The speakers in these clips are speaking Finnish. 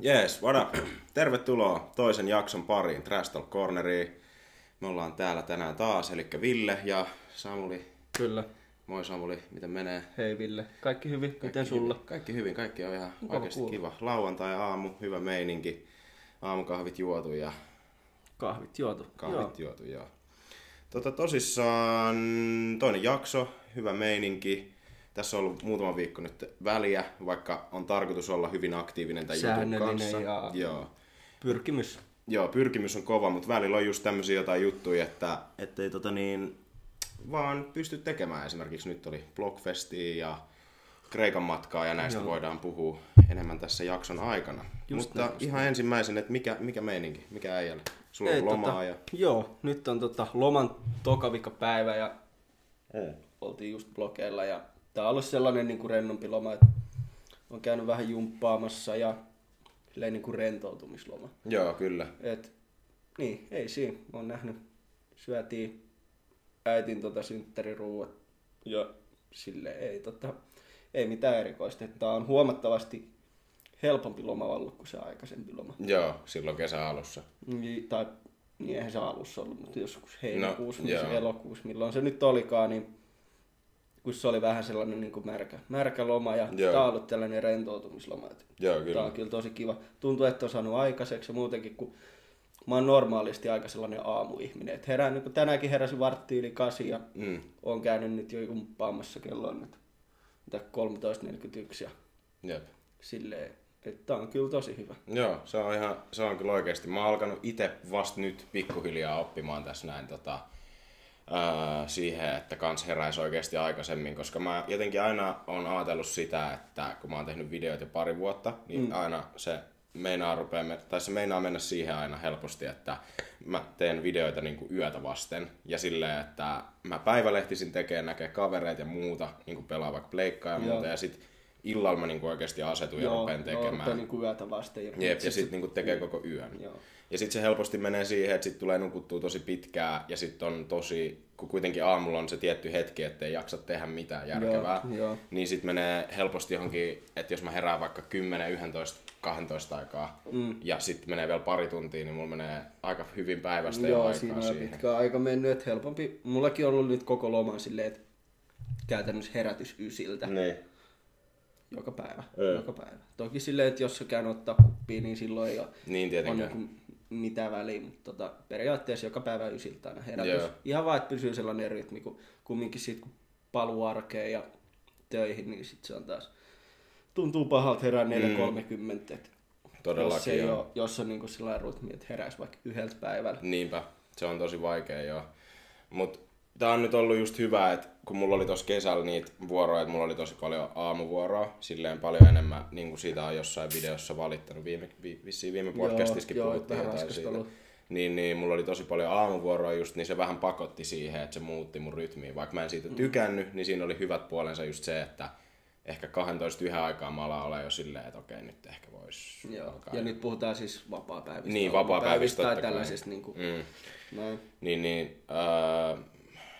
Jees, what up? Tervetuloa toisen jakson pariin Trash Talk Corneriin. Me ollaan täällä tänään taas, eli Ville ja Samuli. Kyllä. Moi Samuli, miten menee? Hei Ville. Kaikki hyvin? Kaikki Miten sulla? Hyvin. Kaikki hyvin, kaikki on ihan Mukava oikeasti kuulla. kiva. Lauantai-aamu, hyvä meininki. Aamukahvit juotu ja Kahvit juotu. kahvit juotu, joo. Tota, tosissaan toinen jakso, hyvä meininki. Tässä on ollut muutama viikko nyt väliä, vaikka on tarkoitus olla hyvin aktiivinen tämän jutun kanssa. ja- Joo. Pyrkimys. Joo, pyrkimys on kova, mutta välillä on just tämmöisiä jotain juttuja, että ettei tota niin, vaan pysty tekemään. Esimerkiksi nyt oli Blockfestia ja Kreikan matkaa ja näistä Joo. voidaan puhua enemmän tässä jakson aikana. Just mutta näin, just ihan ensimmäisenä, että mikä, mikä meininki, mikä äijällä? Sulla Ei, on lomaa tota, ja... Joo, nyt on tota, loman tokavikapäivä ja Mm. oltiin just blokeilla ja tää on ollut sellainen niin kuin rennompi loma, että on käynyt vähän jumppaamassa ja silleen niin kuin rentoutumisloma. Joo, kyllä. Et, niin, ei siinä. Mä oon nähnyt, syötiin äitin tota synttäriruuat ja sille ei, tota, ei mitään erikoista. Tää on huomattavasti helpompi loma ollut kuin se aikaisempi loma. Joo, silloin kesän alussa. Niin, tai niin eihän se alussa ollut, mutta joskus heinäkuussa, No, elokuussa, milloin se nyt olikaan, niin kun se oli vähän sellainen niin kuin märkä, märkä loma ja Joo. tämä on ollut tällainen rentoutumisloma. Että Joo, Tämä kyllä. on kyllä tosi kiva. Tuntuu, että on saanut aikaiseksi ja muutenkin, kun mä oon normaalisti aika sellainen aamuihminen. Että herään, niin tänäänkin heräsin varttiin yli kasi ja Mm. oon käynyt nyt jo jumppaamassa kello on nyt mitä 13.41 ja Jep. silleen, että tää on kyllä tosi hyvä. Joo, se on ihan, se on kyllä oikeasti. Mä oon alkanut itse vasta nyt pikkuhiljaa oppimaan tässä näin tota, ää, siihen, että kans heräisi oikeasti aikaisemmin, koska mä jotenkin aina on ajatellut sitä, että kun mä oon tehnyt videoita jo pari vuotta, niin mm. aina se meinaa, rupea, tai se meinaa mennä siihen aina helposti, että mä teen videoita niin kuin yötä vasten ja silleen, että mä päivälehtisin tekemään, näkee kavereita ja muuta, niin kuin pelaa vaikka pleikkaa ja muuta, ja sit illalla mä niin kuin oikeasti asetun ja rupean tekemään. Joo, niin kuin yötä vasten. Ja, Jep, ja sitten niinku tekee koko yön. Joo. Ja sitten se helposti menee siihen, että sitten tulee nukuttua tosi pitkää ja sitten on tosi, kun kuitenkin aamulla on se tietty hetki, ettei jaksa tehdä mitään järkevää, Joo, joo. niin sitten menee helposti johonkin, että jos mä herään vaikka 10, 11, 12 aikaa mm. ja sitten menee vielä pari tuntia, niin mulla menee aika hyvin päivästä jo Joo, aikaa siinä on siihen. pitkä aika mennyt, että helpompi. Mullakin on ollut nyt koko loma silleen, että käytännössä herätys ysiltä Niin. joka päivä. Joka päivä. Toki silleen, että jos käyn ottaa kuppia, niin silloin ei ole, Niin on tietenkään. Niin mitään väliä, mutta tota, periaatteessa joka päivä ysiltä aina herätys. Joo. Ihan vaan, että pysyy sellainen rytmi, kun kumminkin sit kun paluu arkeen ja töihin, niin sit se on taas, tuntuu pahalta herää 4.30. Mm. Jos, Todellakin ei joo. ole, jos on niinku sellainen rytmi, että heräisi vaikka yhdeltä päivällä. Niinpä, se on tosi vaikea joo. Mutta tää on nyt ollut just hyvä, että kun mulla oli tuossa kesällä niitä vuoroja, että mulla oli tosi paljon aamuvuoroa, silleen paljon enemmän, niin kuin siitä on jossain videossa valittanut, viime, vi, vissiin viime podcastissakin puhuttiin jotain siitä. ollut. Niin, niin, mulla oli tosi paljon aamuvuoroa just, niin se vähän pakotti siihen, että se muutti mun rytmiä. Vaikka mä en siitä tykännyt, niin siinä oli hyvät puolensa just se, että ehkä 12 yhden aikaa mä alan olla jo silleen, että okei, nyt ehkä vois Joo. alkaa. Ja nyt puhutaan siis vapaa-päivistä. Niin, vapaa-päivistä tai tällaisesta niin kuin, Mm. noin. Niin, niin öö,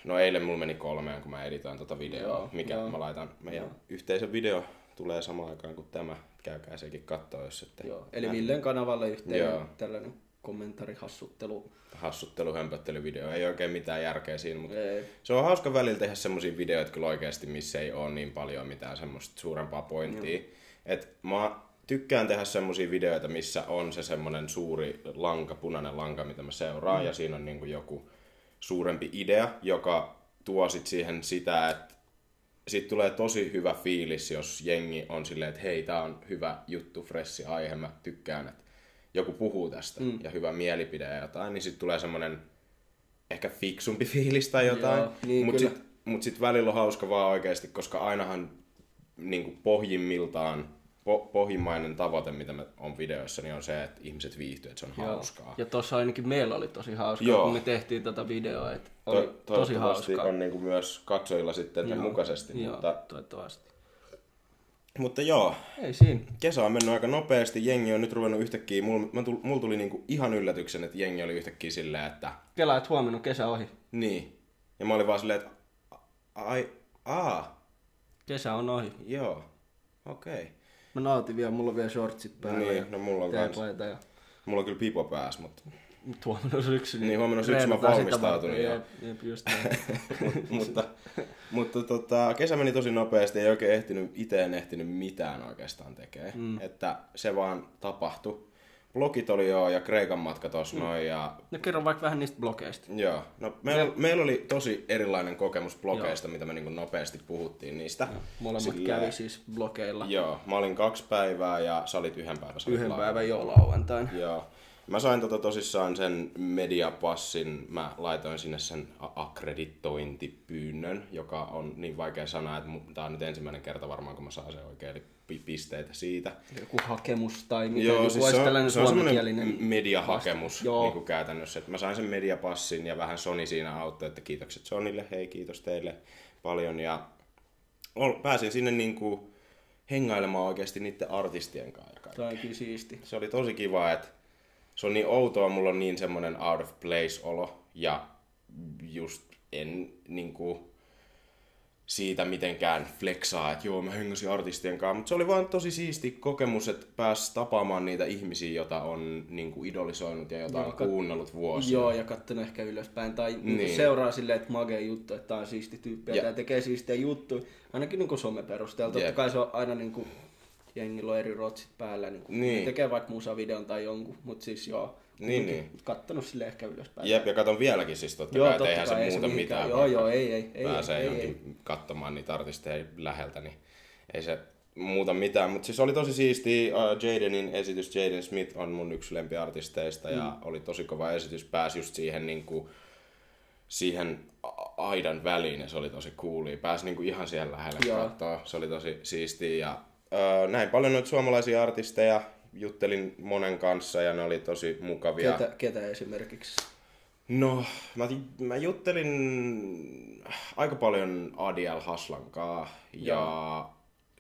no eilen mulla meni kolmeen, kun mä editoin tota videoa, Joo, mikä joo. mä laitan meidän yhteisön video tulee samaan aikaan kuin tämä. Käykää sekin katsoa, jos ette Joo. Eli Villen kanavalle yhteinen Joo. tällainen kommenttarihassuttelu. hassuttelu, hömpöttelyvideo. Ei oikein mitään järkeä siinä, mutta Ei. se on hauska välillä tehdä semmosia videoita kyllä oikeasti, missä ei ole niin paljon mitään semmoista suurempaa pointtia. Et mä tykkään tehdä semmosia videoita, missä on se semmonen suuri lanka, punainen lanka, mitä mä seuraan, mm. ja siinä on niinku joku suurempi idea, joka tuo sit siihen sitä, että siitä tulee tosi hyvä fiilis, jos jengi on silleen, että hei, tää on hyvä juttu, fressi aihe, mä tykkään, että joku puhuu tästä mm. ja hyvä mielipide ja jotain, niin sitten tulee semmoinen ehkä fiksumpi fiilis tai jotain. Joo, niin Mutta sitten mut sit välillä on hauska vaan oikeasti, koska ainahan niin pohjimmiltaan, po, pohjimmainen tavoite, mitä me on videoissa, niin on se, että ihmiset viihtyy, että se on hauskaa. Ja tossa ainakin meillä oli tosi hauskaa, Joo. kun me tehtiin tätä videoa, että oli To- tosi hauskaa. on niin kuin myös katsojilla sitten sen mukaisesti. Joo, Mutta, toivottavasti. mutta joo, Ei siinä. kesä on mennyt aika nopeasti, jengi on nyt ruvennut yhtäkkiä, mulla tuli, mulla tuli niinku ihan yllätyksen, että jengi oli yhtäkkiä silleen, että että huomenna kesä ohi. niin. Ja mä olin vaan silleen, että ai, aa, Kesä on ohi. joo, okei. Okay. Mä nautin vielä, mulla on vielä shortsit päällä. Niin, ja no mulla on kans. ja Mulla on kyllä pipo pääs, mutta, Mut huomenna on syksy. Niin, huomenna on syksy, mä valmistautunut varten. jo. Jep, just mutta, mutta tota, kesä meni tosi nopeasti, ei oikein ehtinyt, itse en ehtinyt mitään oikeastaan tekemään. Mm. Että se vaan tapahtui. Blogit oli jo ja Kreikan matka tossa mm. noin ja No kerro vaikka vähän niistä blogeista. Joo, no meillä, meillä oli tosi erilainen kokemus blogeista, mitä me niin nopeasti puhuttiin niistä. Molemmat Silleen- kävi siis blogeilla. Joo, mä olin kaksi päivää ja sä olit yhden päivän. Yhden päivän jo lauantain. Joo. Mä sain tota tosissaan sen mediapassin, mä laitoin sinne sen akkreditointipyynnön, joka on niin vaikea sana, että tää on nyt ensimmäinen kerta varmaan, kun mä saan sen oikein, eli pi- pisteitä siitä. Joku hakemus tai mitä. Joo, joku siis se on, se on semmoinen suomenkielinen mediahakemus Joo. niin kuin käytännössä. Että mä sain sen mediapassin ja vähän Sony siinä auttoi, että kiitokset Sonille, hei kiitos teille paljon. Ja pääsin sinne niin kuin hengailemaan oikeasti niiden artistien kanssa. Tämä on kyllä siisti. Se oli tosi kiva, että se on niin outoa, mulla on niin semmoinen out of place olo ja just en niinku siitä mitenkään flexaa, että joo mä hengäsin artistien kanssa, mutta se oli vaan tosi siisti kokemus, että pääsi tapaamaan niitä ihmisiä, joita on niinku idolisoinut ja jota Joo, on kat- kuunnellut vuosia. Joo, ja kattonut ehkä ylöspäin. Tai niin. Niin. seuraa silleen, että magea juttu, että tää on siisti tyyppi ja Ja- tää tekee siistejä juttuja. Ainakin niin someperusteella. Totta kai se on aina niin kuin, jengillä on eri rotsit päällä. Niin kuin, Niin. ne tekee vaikka musavideon tai jonkun, mutta siis joo. Niin, niin. Kattonut sille ehkä ylöspäin. Jep, ja katon vieläkin siis totta Joo, kai, että totta eihän kai, se ei se muuta mihinkään. mitään. Joo, joo, ei, ei, ei, pääsee ei, johonkin ei. katsomaan niitä artisteja läheltä, niin ei se muuta mitään. Mutta siis oli tosi siisti. Uh, Jadenin esitys, Jaden Smith on mun yksi lempiartisteista mm. ja oli tosi kova esitys. Pääsi just siihen niinku, siihen a- aidan väliin ja se oli tosi coolia. Pääsi niinku ihan siellä lähelle katsoa. Se oli tosi siistiä ja näin paljon noita suomalaisia artisteja. Juttelin monen kanssa ja ne oli tosi mukavia. Ketä, ketä esimerkiksi? No, mä, mä juttelin aika paljon Adiel Haslankaa ja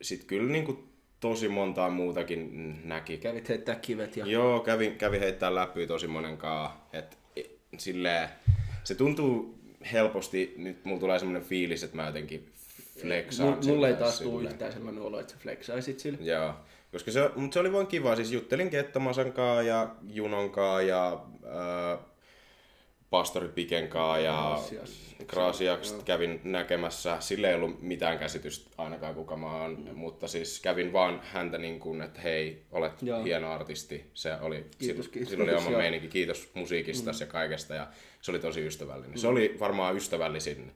sit kyllä niinku tosi montaa muutakin näki. Kävit heittää kivet ja... Joo, kävin, kävin heittää läpi tosi monenkaa. Et, silleen, se tuntuu helposti, nyt mulla tulee semmonen fiilis, että mä jotenkin flexaan. M- mulle ei taas tule yhtään sellainen olo, että sä flexaisit sillä. Joo, koska se, mutta se oli vaan kiva. Siis juttelin Kettamasan kaa ja Junon kaa ja äh, Pastori Piken kaa ja. Gracias kävin näkemässä. Sille ei ollut mitään käsitystä ainakaan kuka mä oon, mm. mutta siis kävin vaan häntä niin kuin, että hei, olet Joo. Hieno artisti. Se oli, Kiitos, kiitos. sillä oli oma Joo. meininki. Kiitos musiikista mm. ja kaikesta ja se oli tosi ystävällinen. Mm. Se oli varmaan ystävällisin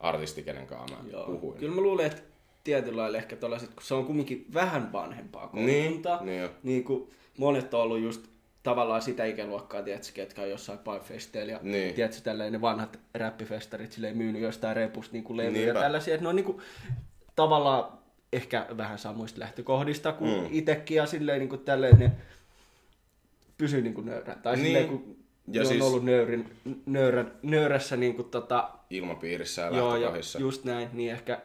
artisti, kenen kanssa mä Joo. puhuin. Kyllä mä luulen, että tietyllä lailla ehkä tollaset, kun se on kumminkin vähän vanhempaa Niin, koulukuntaa. niin jo. niin kuin monet on ollut just tavallaan sitä ikäluokkaa, tiedätkö, ketkä on jossain pubfesteillä ja Niin. tiedätkö, tälleen ne vanhat räppifestarit silleen myynyt jostain repusta niin levyjä ja tällaisia, että ne on niin kuin, tavallaan ehkä vähän samoista lähtökohdista kuin. Mm. itsekin ja silleen niin kuin tälleen ne pysyy niin kuin nöyrä. Tai Niin. silleen, kun Ja ja on siis- ollut nöyrin, nöyrä, nöyrässä niin kuin tota, Ilmapiirissä ja Joo, ja just näin, niin ehkä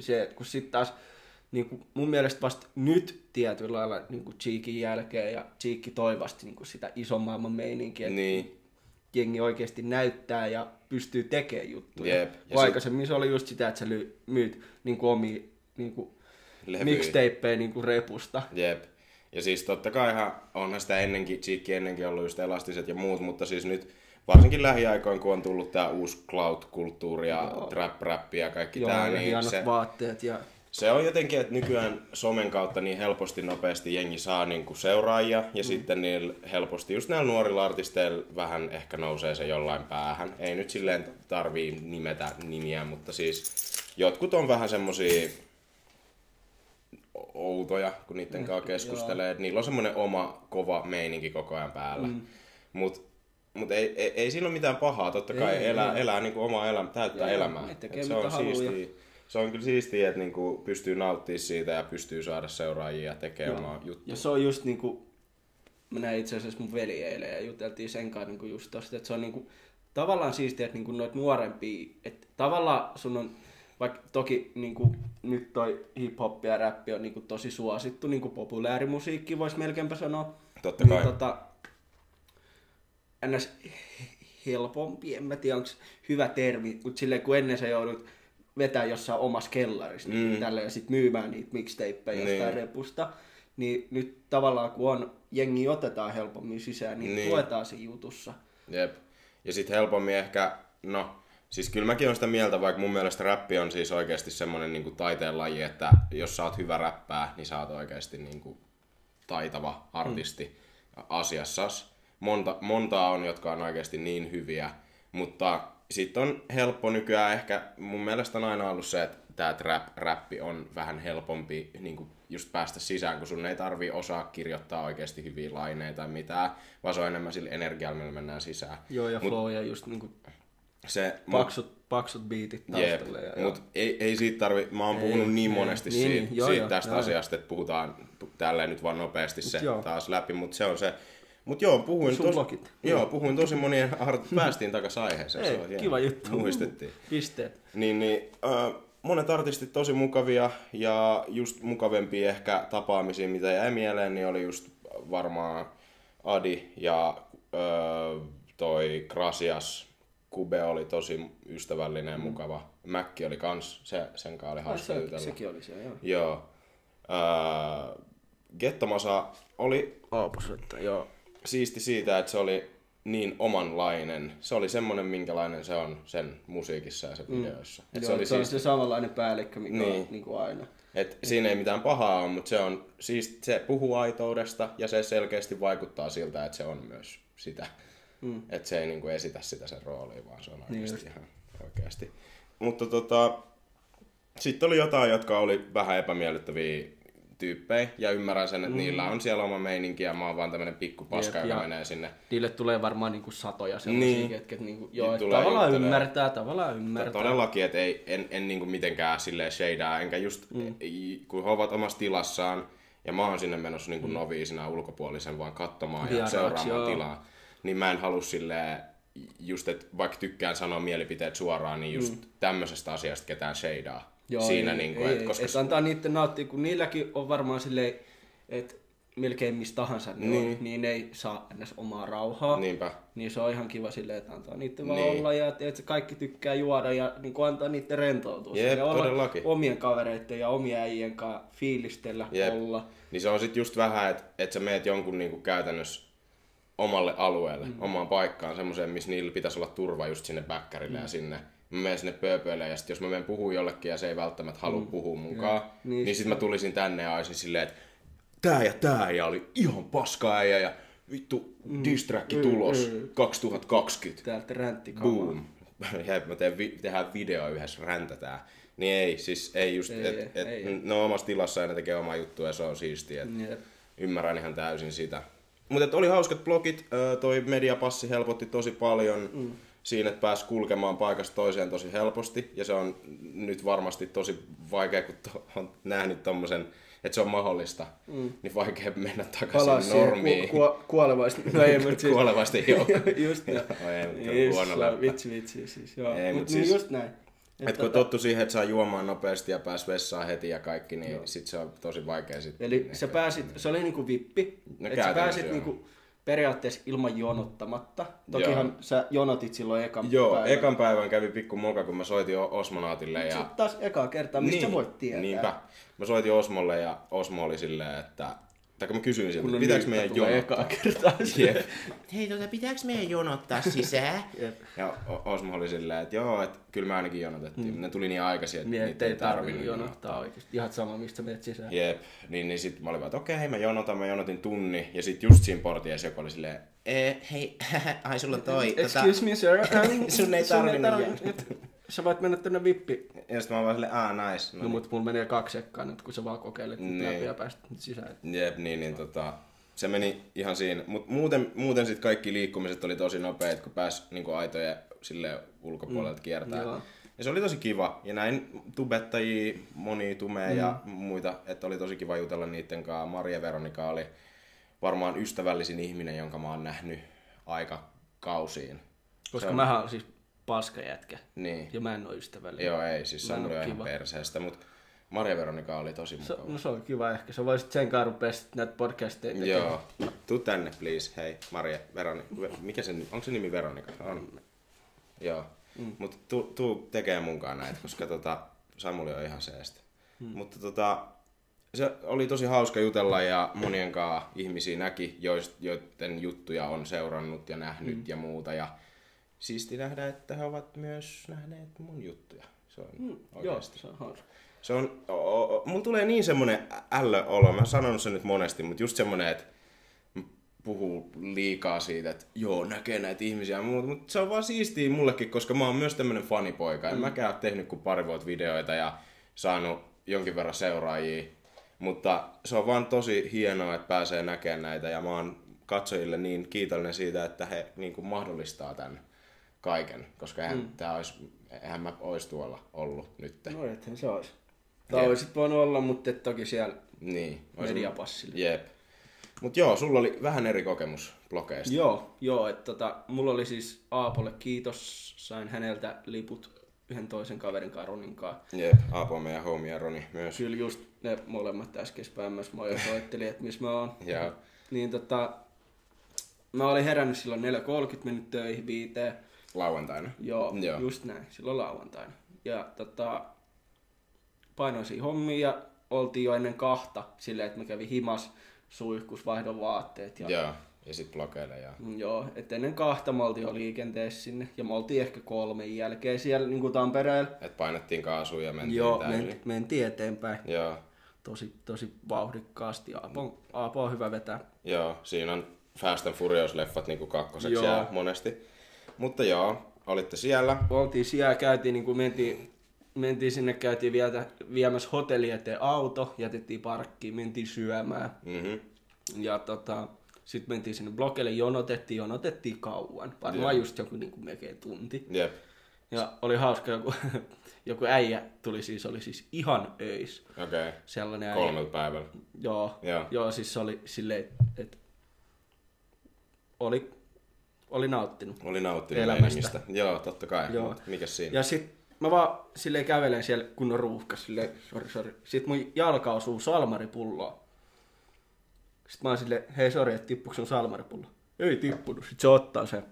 se, kun sitten taas niin kuin mun mielestä vasta nyt tietyllä lailla niin kuin Cheekin jälkeen ja Cheekki toivasti niin kuin sitä ison maailman meininkiä, että Niin. jengi oikeasti näyttää ja pystyy tekemään juttuja. Jep, ja aikaisemmin se oli just sitä, että sä myyt niin kuin omia niin kuin mixtapeja niin kuin repusta. Jep. Ja siis totta kaihan onhan sitä ennenkin, Cheekki ennenkin ollut just elastiset ja muut, mutta siis nyt varsinkin lähiaikoin, kun on tullut tää uusi cloud-kulttuuri ja trap-räppi ja kaikki Joo, ja niin se, vaatteet ja se on jotenkin, että nykyään somen kautta niin helposti nopeasti jengi saa niinku seuraajia ja mm. sitten niillä helposti just näillä nuorilla artisteilla vähän ehkä nousee se jollain päähän. Ei nyt silleen tarvii nimetä nimiä, mutta siis jotkut on vähän semmosia outoja, kun niiden kanssa keskustelee. Et niillä on semmoinen oma kova meininki koko ajan päällä. Mm. Mutta mut ei, ei, ei siinä ole mitään pahaa. Totta kai Ei, elää, ei. elää niinku omaa elämää, täyttää Joo, elämää. tekee se on siistiä. Se on kyllä siistiä, että niinku pystyy nauttimaan siitä ja pystyy saada seuraajia ja tekee Joo. omaa juttua. Ja se on just niinku, mä näin itse asiassa mun veli eilen ja juteltiin sen kanssa niinku just tosta, että se on niinku, tavallaan siistiä, että niinku noit nuorempia, että tavallaan sun on, vaikka toki niinku, nyt toi hip-hop ja räppi on niinku tosi suosittu, niinku populaarimusiikki voisi melkeinpä sanoa. Totta niin kai. tota, ns. helpompi, en mä tiedä onko hyvä termi, mutta silleen kun ennen sä joudut vetää jossain omassa kellarissa mm. niin tällä ja sitten myymään niitä mixtapeja jostain Niin. repusta. Niin nyt tavallaan kun on, jengi otetaan helpommin sisään, niin, Niin. niin. tuetaan siinä jutussa. Jep. Ja sitten helpommin ehkä, no, siis kyllä mäkin olen sitä mieltä, vaikka mun mielestä räppi on siis oikeasti semmoinen niinku taiteen laji, että jos sä oot hyvä räppää, niin sä oot oikeasti niinku taitava artisti mm. asiassas. Monta, montaa on, jotka on oikeasti niin hyviä, mutta sitten on helppo nykyään ehkä, mun mielestä on aina ollut se, että tämä trap, räppi on vähän helpompi niin just päästä sisään, kun sun ei tarvii osaa kirjoittaa oikeasti hyviä laineita tai mitään, vaan se on enemmän sillä energialla, millä mennään sisään. Joo, ja flow ja just niinku Se, paksut, paksut biitit taustalle. Ja, mutta ei, ei siitä tarvi, mä oon Ei, puhunut niin ei. monesti Niin, siitä, niin, joo, siitä joo, tästä joo, asiasta, että puhutaan tälleen nyt vaan nopeasti se joo. taas läpi, mutta se on se. Mutta joo, puhuin, tos, blogit. joo, puhuin tosi monien, art, päästiin takaisin aiheeseen. Ei, se on hieno. kiva juttu. Muistettiin. Pisteet. Niin, niin äh, monet artistit tosi mukavia ja just mukavempia ehkä tapaamisia, mitä jäi mieleen, niin oli just varmaan Adi ja äh, toi Krasias. Kube oli tosi ystävällinen ja mukava. Mäkki oli kans, se, sen kanssa oli Ai, hauska se, jutella. sekin oli se, joo. Joo. Äh, Gettomasa oli Aapus, että joo. siisti siitä, että se oli niin omanlainen. Se oli semmonen, minkälainen se on sen musiikissa ja sen videoissa. Et joo se oli se on siisti. se samanlainen päällikkö, mikä Niin. niin. on niin kuin aina. Et siinä ei mitään pahaa ole, mutta se, on, siis se puhuu aitoudesta ja se selkeästi vaikuttaa siltä, että se on myös sitä. Mm. Että se ei niinku esitä sitä sen roolia, vaan se on oikeasti Niin ihan oikeasti. Mutta tota, sitten oli jotain, jotka oli vähän epämiellyttäviä tyyppejä ja ymmärrän sen, että mm. niillä on siellä oma meininki ja mä oon vaan tämmönen pikku paska, joka ja- menee sinne. Niille tulee varmaan niinku satoja sellaisia, Niin. niin. ketkä niinku, joo, Niin tulee tavallaan juttelee. ymmärtää, tavallaan ymmärtää. Todellakin, että ei, en, en niinku mitenkään silleen shadeaa, enkä just, mm. kun he ovat omassa tilassaan, ja mä oon sinne menossa niinku mm. noviisina ulkopuolisen vaan katsomaan ja seuraamaan joo. tilaa, niin mä en halua silleen, just, että vaikka tykkään sanoa mielipiteet suoraan, niin just mm. tämmöisestä asiasta ketään shadeaa. Siinä ei, niinku, ei, et, koska et antaa niiden nauttia, kun niilläkin on varmaan silleen, että melkein mistä tahansa ne niin. on, niin ne ei saa ennäs omaa rauhaa. niinpä, Niin se on ihan kiva silleen, että antaa niiden vaan Niin. olla ja että kaikki tykkää juoda ja niin kuin antaa niiden rentoutua. Jep, ja olla omien kavereiden ja omien äijien kanssa fiilistellä, Jep. olla. niin se on sitten just vähän, että et sä meet jonkun niinku käytännössä omalle alueelle, mm. omaan paikkaan, semmoiseen, missä niillä pitäisi olla turva just sinne bäkkärille mm. ja sinne. Mä menen sinne pööpöille ja sit jos mä menen puhuu jollekin ja se ei välttämättä halua mm. puhua mukaan, Niin, niin, niin sit mä tulisin tänne ja olisin silleen, että tää ja tää ja oli ihan paska äijä ja vittu mm. distracki tulos mm. 2020. Täältä ränttikamaa. Boom. Ja mä teen, vi- tehdään video yhdessä, räntätään. Niin ei, siis ei just, Ei, et, et, ei. ne on omassa tilassa ja ne tekee omaa juttua ja se on siistiä. Ymmärrän ihan täysin sitä. Mutta oli hauskat blogit, toi mediapassi helpotti tosi paljon mm. siinä, että pääsi kulkemaan paikasta toiseen tosi helposti. Ja se on nyt varmasti tosi vaikea, kun to, on nähnyt tommosen, että se on mahdollista, mm. niin vaikea mennä takaisin normiin. ku, ku, kuolevaista. No ei, mutta siis... Kuolevasti, joo. just näin. Joo, ei, mutta vitsi, vitsi, siis joo. Ei, mut mut niin siis- just näin. Et kun on tottu siihen, että saa juomaan nopeasti ja pääs vessaan heti ja kaikki, niin sit se on tosi vaikea sit. Eli sä pääsit, se oli niinku vippi, No että sä pääsit joo. niinku periaatteessa ilman jonottamatta. Tokihan Joo. sä jonotit silloin ekan Joo, päivän. ekan päivän kävi pikku moka, kun mä soitin Osmonaatille ja... Sitten taas ekaa kertaa, mistä niin, voit tietää. Niinpä. Mä soitin Osmolle ja Osmo oli silleen, että... Tai kun mä kysyin siltä, Kun että pitääkö meidän jonottaa? ekaa kertaa. Jep. Hei, tota, pitääks meidän jonottaa sisään? Jep. Ja Osmo oli silleen, että joo, että kyllä me ainakin jonotettiin. Mm. Ne tuli niin aikaisin, että Niin, niitä ei tarvinnut jonottaa oikeesti. Ihan sama, mistä menet sisään. Jep, niin, niin sit mä olin vaan, että okei, mä jonotan, mä jonotin tunni. Ja sit just siinä portiessa joku oli silleen, Ee, hei, ai sulla on toi. Tota, Excuse me, sir. Um, Sun ei tarvinnut tarvi- Sä voit mennä tänne vippi. ja sit mä vaan silleen, aa, nice. No, No, mut mulla menee kaksi sekkaa nyt, kun sä vaan kokeilet niin. Niin. läpi ja päästä nyt sisään. Jep, niin, niin tota, se meni ihan siinä. Mutta muuten, muuten sit kaikki liikkumiset oli tosi nopeet, kun pääsi niinku aitojen sille ulkopuolelta mm, kiertää. joo. Ja se oli tosi kiva. Ja näin tubettajia, moni tumea mm. ja muita, että oli tosi kiva jutella niiden kanssa. Maria Veronika oli varmaan ystävällisin ihminen, jonka mä oon nähnyt aika kausiin. Koska on- mähän siis paska jätkä. Niin. Ja mä en oo ystävällinen. Joo, ei, siis se oo ihan perseestä, mutta Maria Veronika oli tosi Se, mukava. no se on kiva ehkä. Sä voisit sen kanssa rupea näitä podcasteja tekemään. Joo. Tuu tänne, please. Hei, Maria, Veronika. Mikä se, onko se nimi Veronika? On. Joo. Mm. Mutta tuu, tuu tekee munkaan näitä, koska tota, Samuli on ihan seestä. Mm. Mutta tota, se oli tosi hauska jutella ja monien kanssa ihmisiä näki, joiden juttuja on seurannut ja nähnyt mm. ja muuta. Ja siisti nähdä, että he ovat myös nähneet mun juttuja. Se on mm. Joo, oikeasti. se on. Se on, o, o, mulla tulee niin semmonen ällö olo, mä oon sanonut sen nyt monesti, mutta just semmonen, että puhuu liikaa siitä, että joo, näkee näitä ihmisiä mutta se on vaan siistiä mullekin, koska mä oon myös tämmönen fanipoika. En mäkään ole tehnyt kuin pari vuotta videoita ja saanut jonkin verran seuraajia, mutta se on vaan tosi hienoa, että pääsee näkemään näitä ja mä oon katsojille niin kiitollinen siitä, että he niin kuin mahdollistaa tämän kaiken, koska eihän, mm. tää olisi, eihän mä olisi tuolla ollut nyt. No ethän se olisi. Tai Jep. olisit voinut olla, mutta et toki siellä Niin. olisin- mediapassilla. Jep. Mut joo, sulla oli vähän eri kokemus blogeista. Joo, joo, että tota, mulla oli siis Aapolle kiitos, sain häneltä liput yhden toisen kaverin Karonin kanssa. Jep, Aapo on meidän homie ja Roni myös. Kyllä just ne molemmat äskeispäivässä mä jo soittelin, että missä mä oon. Ja Niin tota, mä olin herännyt silloin 4.30, mennyt töihin viiteen. Lauantaina. Joo, Joo. Just näin, silloin lauantaina. Ja tota, painoin siinä hommia ja oltiin jo ennen kahta silleen, että mä kävin himas, suihkus, vaihdon vaatteet. Ja, Joo. Ja sit blogeille ja... Mm, Joo, että ennen kahta me oltiin jo liikenteessä sinne ja me oltiin ehkä kolmen jälkeen siellä niin kuin Tampereella. Et painettiin kaasua ja mentiin Joo, täysin. men, mentiin eteenpäin Joo. tosi, tosi vauhdikkaasti. Aapo, on- Aapo on hyvä vetää. Joo, siinä on Fast and Furious-leffat niinku kakkoseksi Joo. jää monesti. Mutta joo, olitte siellä. Oltiin siellä, käytiin, niin kuin mentiin, mentiin sinne, käytiin vietä, viemässä hotelli eteen auto, jätettiin parkkiin, mentiin syömään. Mhm. Ja tota, sitten mentiin sinne blogille, jonotettiin, jonotettiin kauan. Varmaan Joo. just joku niin kuin melkein tunti. Jep. Ja oli hauska, joku, joku äijä tuli siis, oli siis ihan öis. Okei. Okay. Sellainen äijä. Kolmelta päivällä. Joo, Joo. joo, siis se oli silleen, että oli, oli nauttinut. Oli nauttinut Elämästä. Joo, totta kai. Joo. Mut Mikäs siinä? Ja sit mä vaan silleen kävelen siellä kunnon ruuhkas, silleen, sori, sori. Sit mun jalka osuu salmaripulloon. Sit mä oon silleen, hei sori, että tippuuko sun salmaripullo? Ei tippunut. Sit se ottaa sen.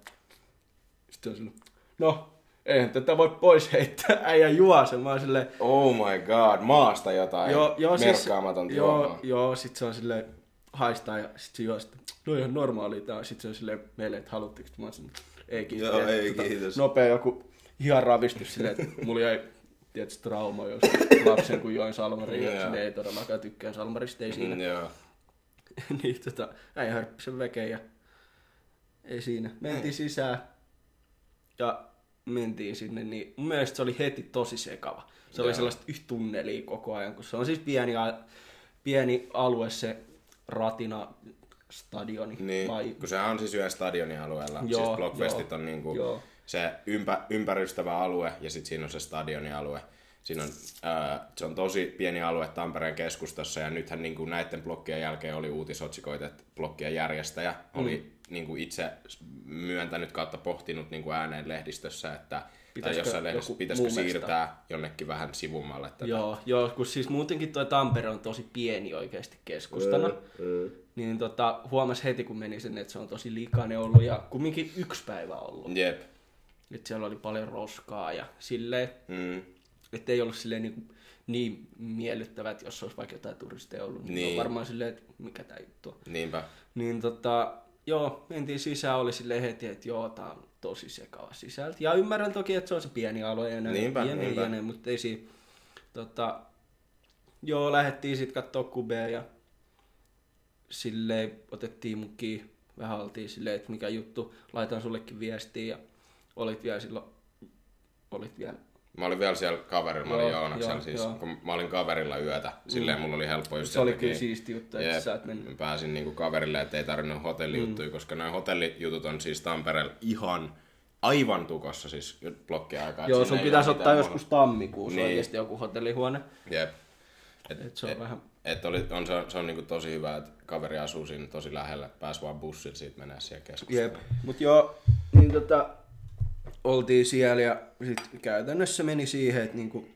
Sitten se on silleen, no, eihän tätä voi pois heittää, äijä juo sen. Mä oon silleen, Oh my god, maasta jotain joo, joo, siis, merkkaamatonta joo, juomaa. joo, sit se on silleen, haistaa ja sit se juo no ihan normaali tää. Sit se on silleen meille, että haluatteko, mä oon ei kiitos. Joo, ei tota, kiitos. Nopea joku ihan ravistus silleen, että mulla jäi tietysti trauma, jos lapsen kun join salmaria, Joo. ja sinne ei todellakaan tykkään salmarista, ei siinä. Mm, joo. niin tota, äijä hörppi sen vekeen ja ei siinä. Mentiin sisään ja mentiin sinne, niin mun mielestä se oli heti tosi sekava. Se oli Joo. sellaista yhtä tunnelia koko ajan, kun se on siis pieni, pieni alue se Ratina stadioni. Niin, vai, kun se on siis yhden stadionin alueella. Joo, siis Blockfestit joo, on niinku joo. se ympä, ympärystävä alue ja sitten siinä on se stadionin alue. Siinä on, ää, se on tosi pieni alue Tampereen keskustassa ja nythän niinku näiden blokkien jälkeen oli uutisotsikoita, että blokkien järjestäjä oli Mm. niinku itse myöntänyt kautta pohtinut niinku ääneen lehdistössä, että tai jossain joku pitäisikö siirtää jonnekin vähän sivummalle tätä. Joo, joo, kun siis muutenkin tuo Tampere on tosi pieni oikeasti keskustana. Mm. Niin tota, huomas heti kun meni sinne, että se on tosi likainen ollut ja kumminkin yksi päivä ollut. Jep. Että siellä oli paljon roskaa ja silleen, Mm. Että ei ollut silleen niin, niin miellyttävää, että jos olisi vaikka jotain turisteja ollut, niin, Niin. niin. on varmaan silleen, että mikä tämä juttu on. Niinpä. Niin tota, joo, mentiin sisään, oli silleen heti, että joo, tää on tosi sekava sisältä. Ja ymmärrän toki, että se on se pieni alue ja näin, Niinpä, jne, niinpä. jne, mutta ei siinä, tota, joo, lähdettiin sitten katsoa kubea ja silleen otettiin mukin, vähän oltiin silleen, että mikä juttu, laitan sullekin viestiä ja olit vielä silloin, olit vielä Mä olin vielä siellä kaverilla, mä olin Joo, Joonaksella joo, siis, joo. kun mä olin kaverilla yötä, silleen mulla oli helppo just Se oli kyllä takia. siisti juttu, että sä et mennyt. mä pääsin niinku kaverille, että ei tarvinnut hotellijuttuja, Mm. koska nämä hotellijutut on siis Tampereella ihan aivan tukossa siis blokkiaikaa. Joo, sun pitäisi ottaa mitään joskus tammikuussa Niin. oikeasti joku hotellihuone. Jep. Et, Et se on vähän... et oli, on, se, on, se on niinku tosi hyvä, että kaveri asuu siinä tosi lähellä, pääs vaan bussilla siitä menee siellä keskustelemaan. Jep. Mut joo, niin tota, oltiin siellä ja sit käytännössä meni siihen, että niinku,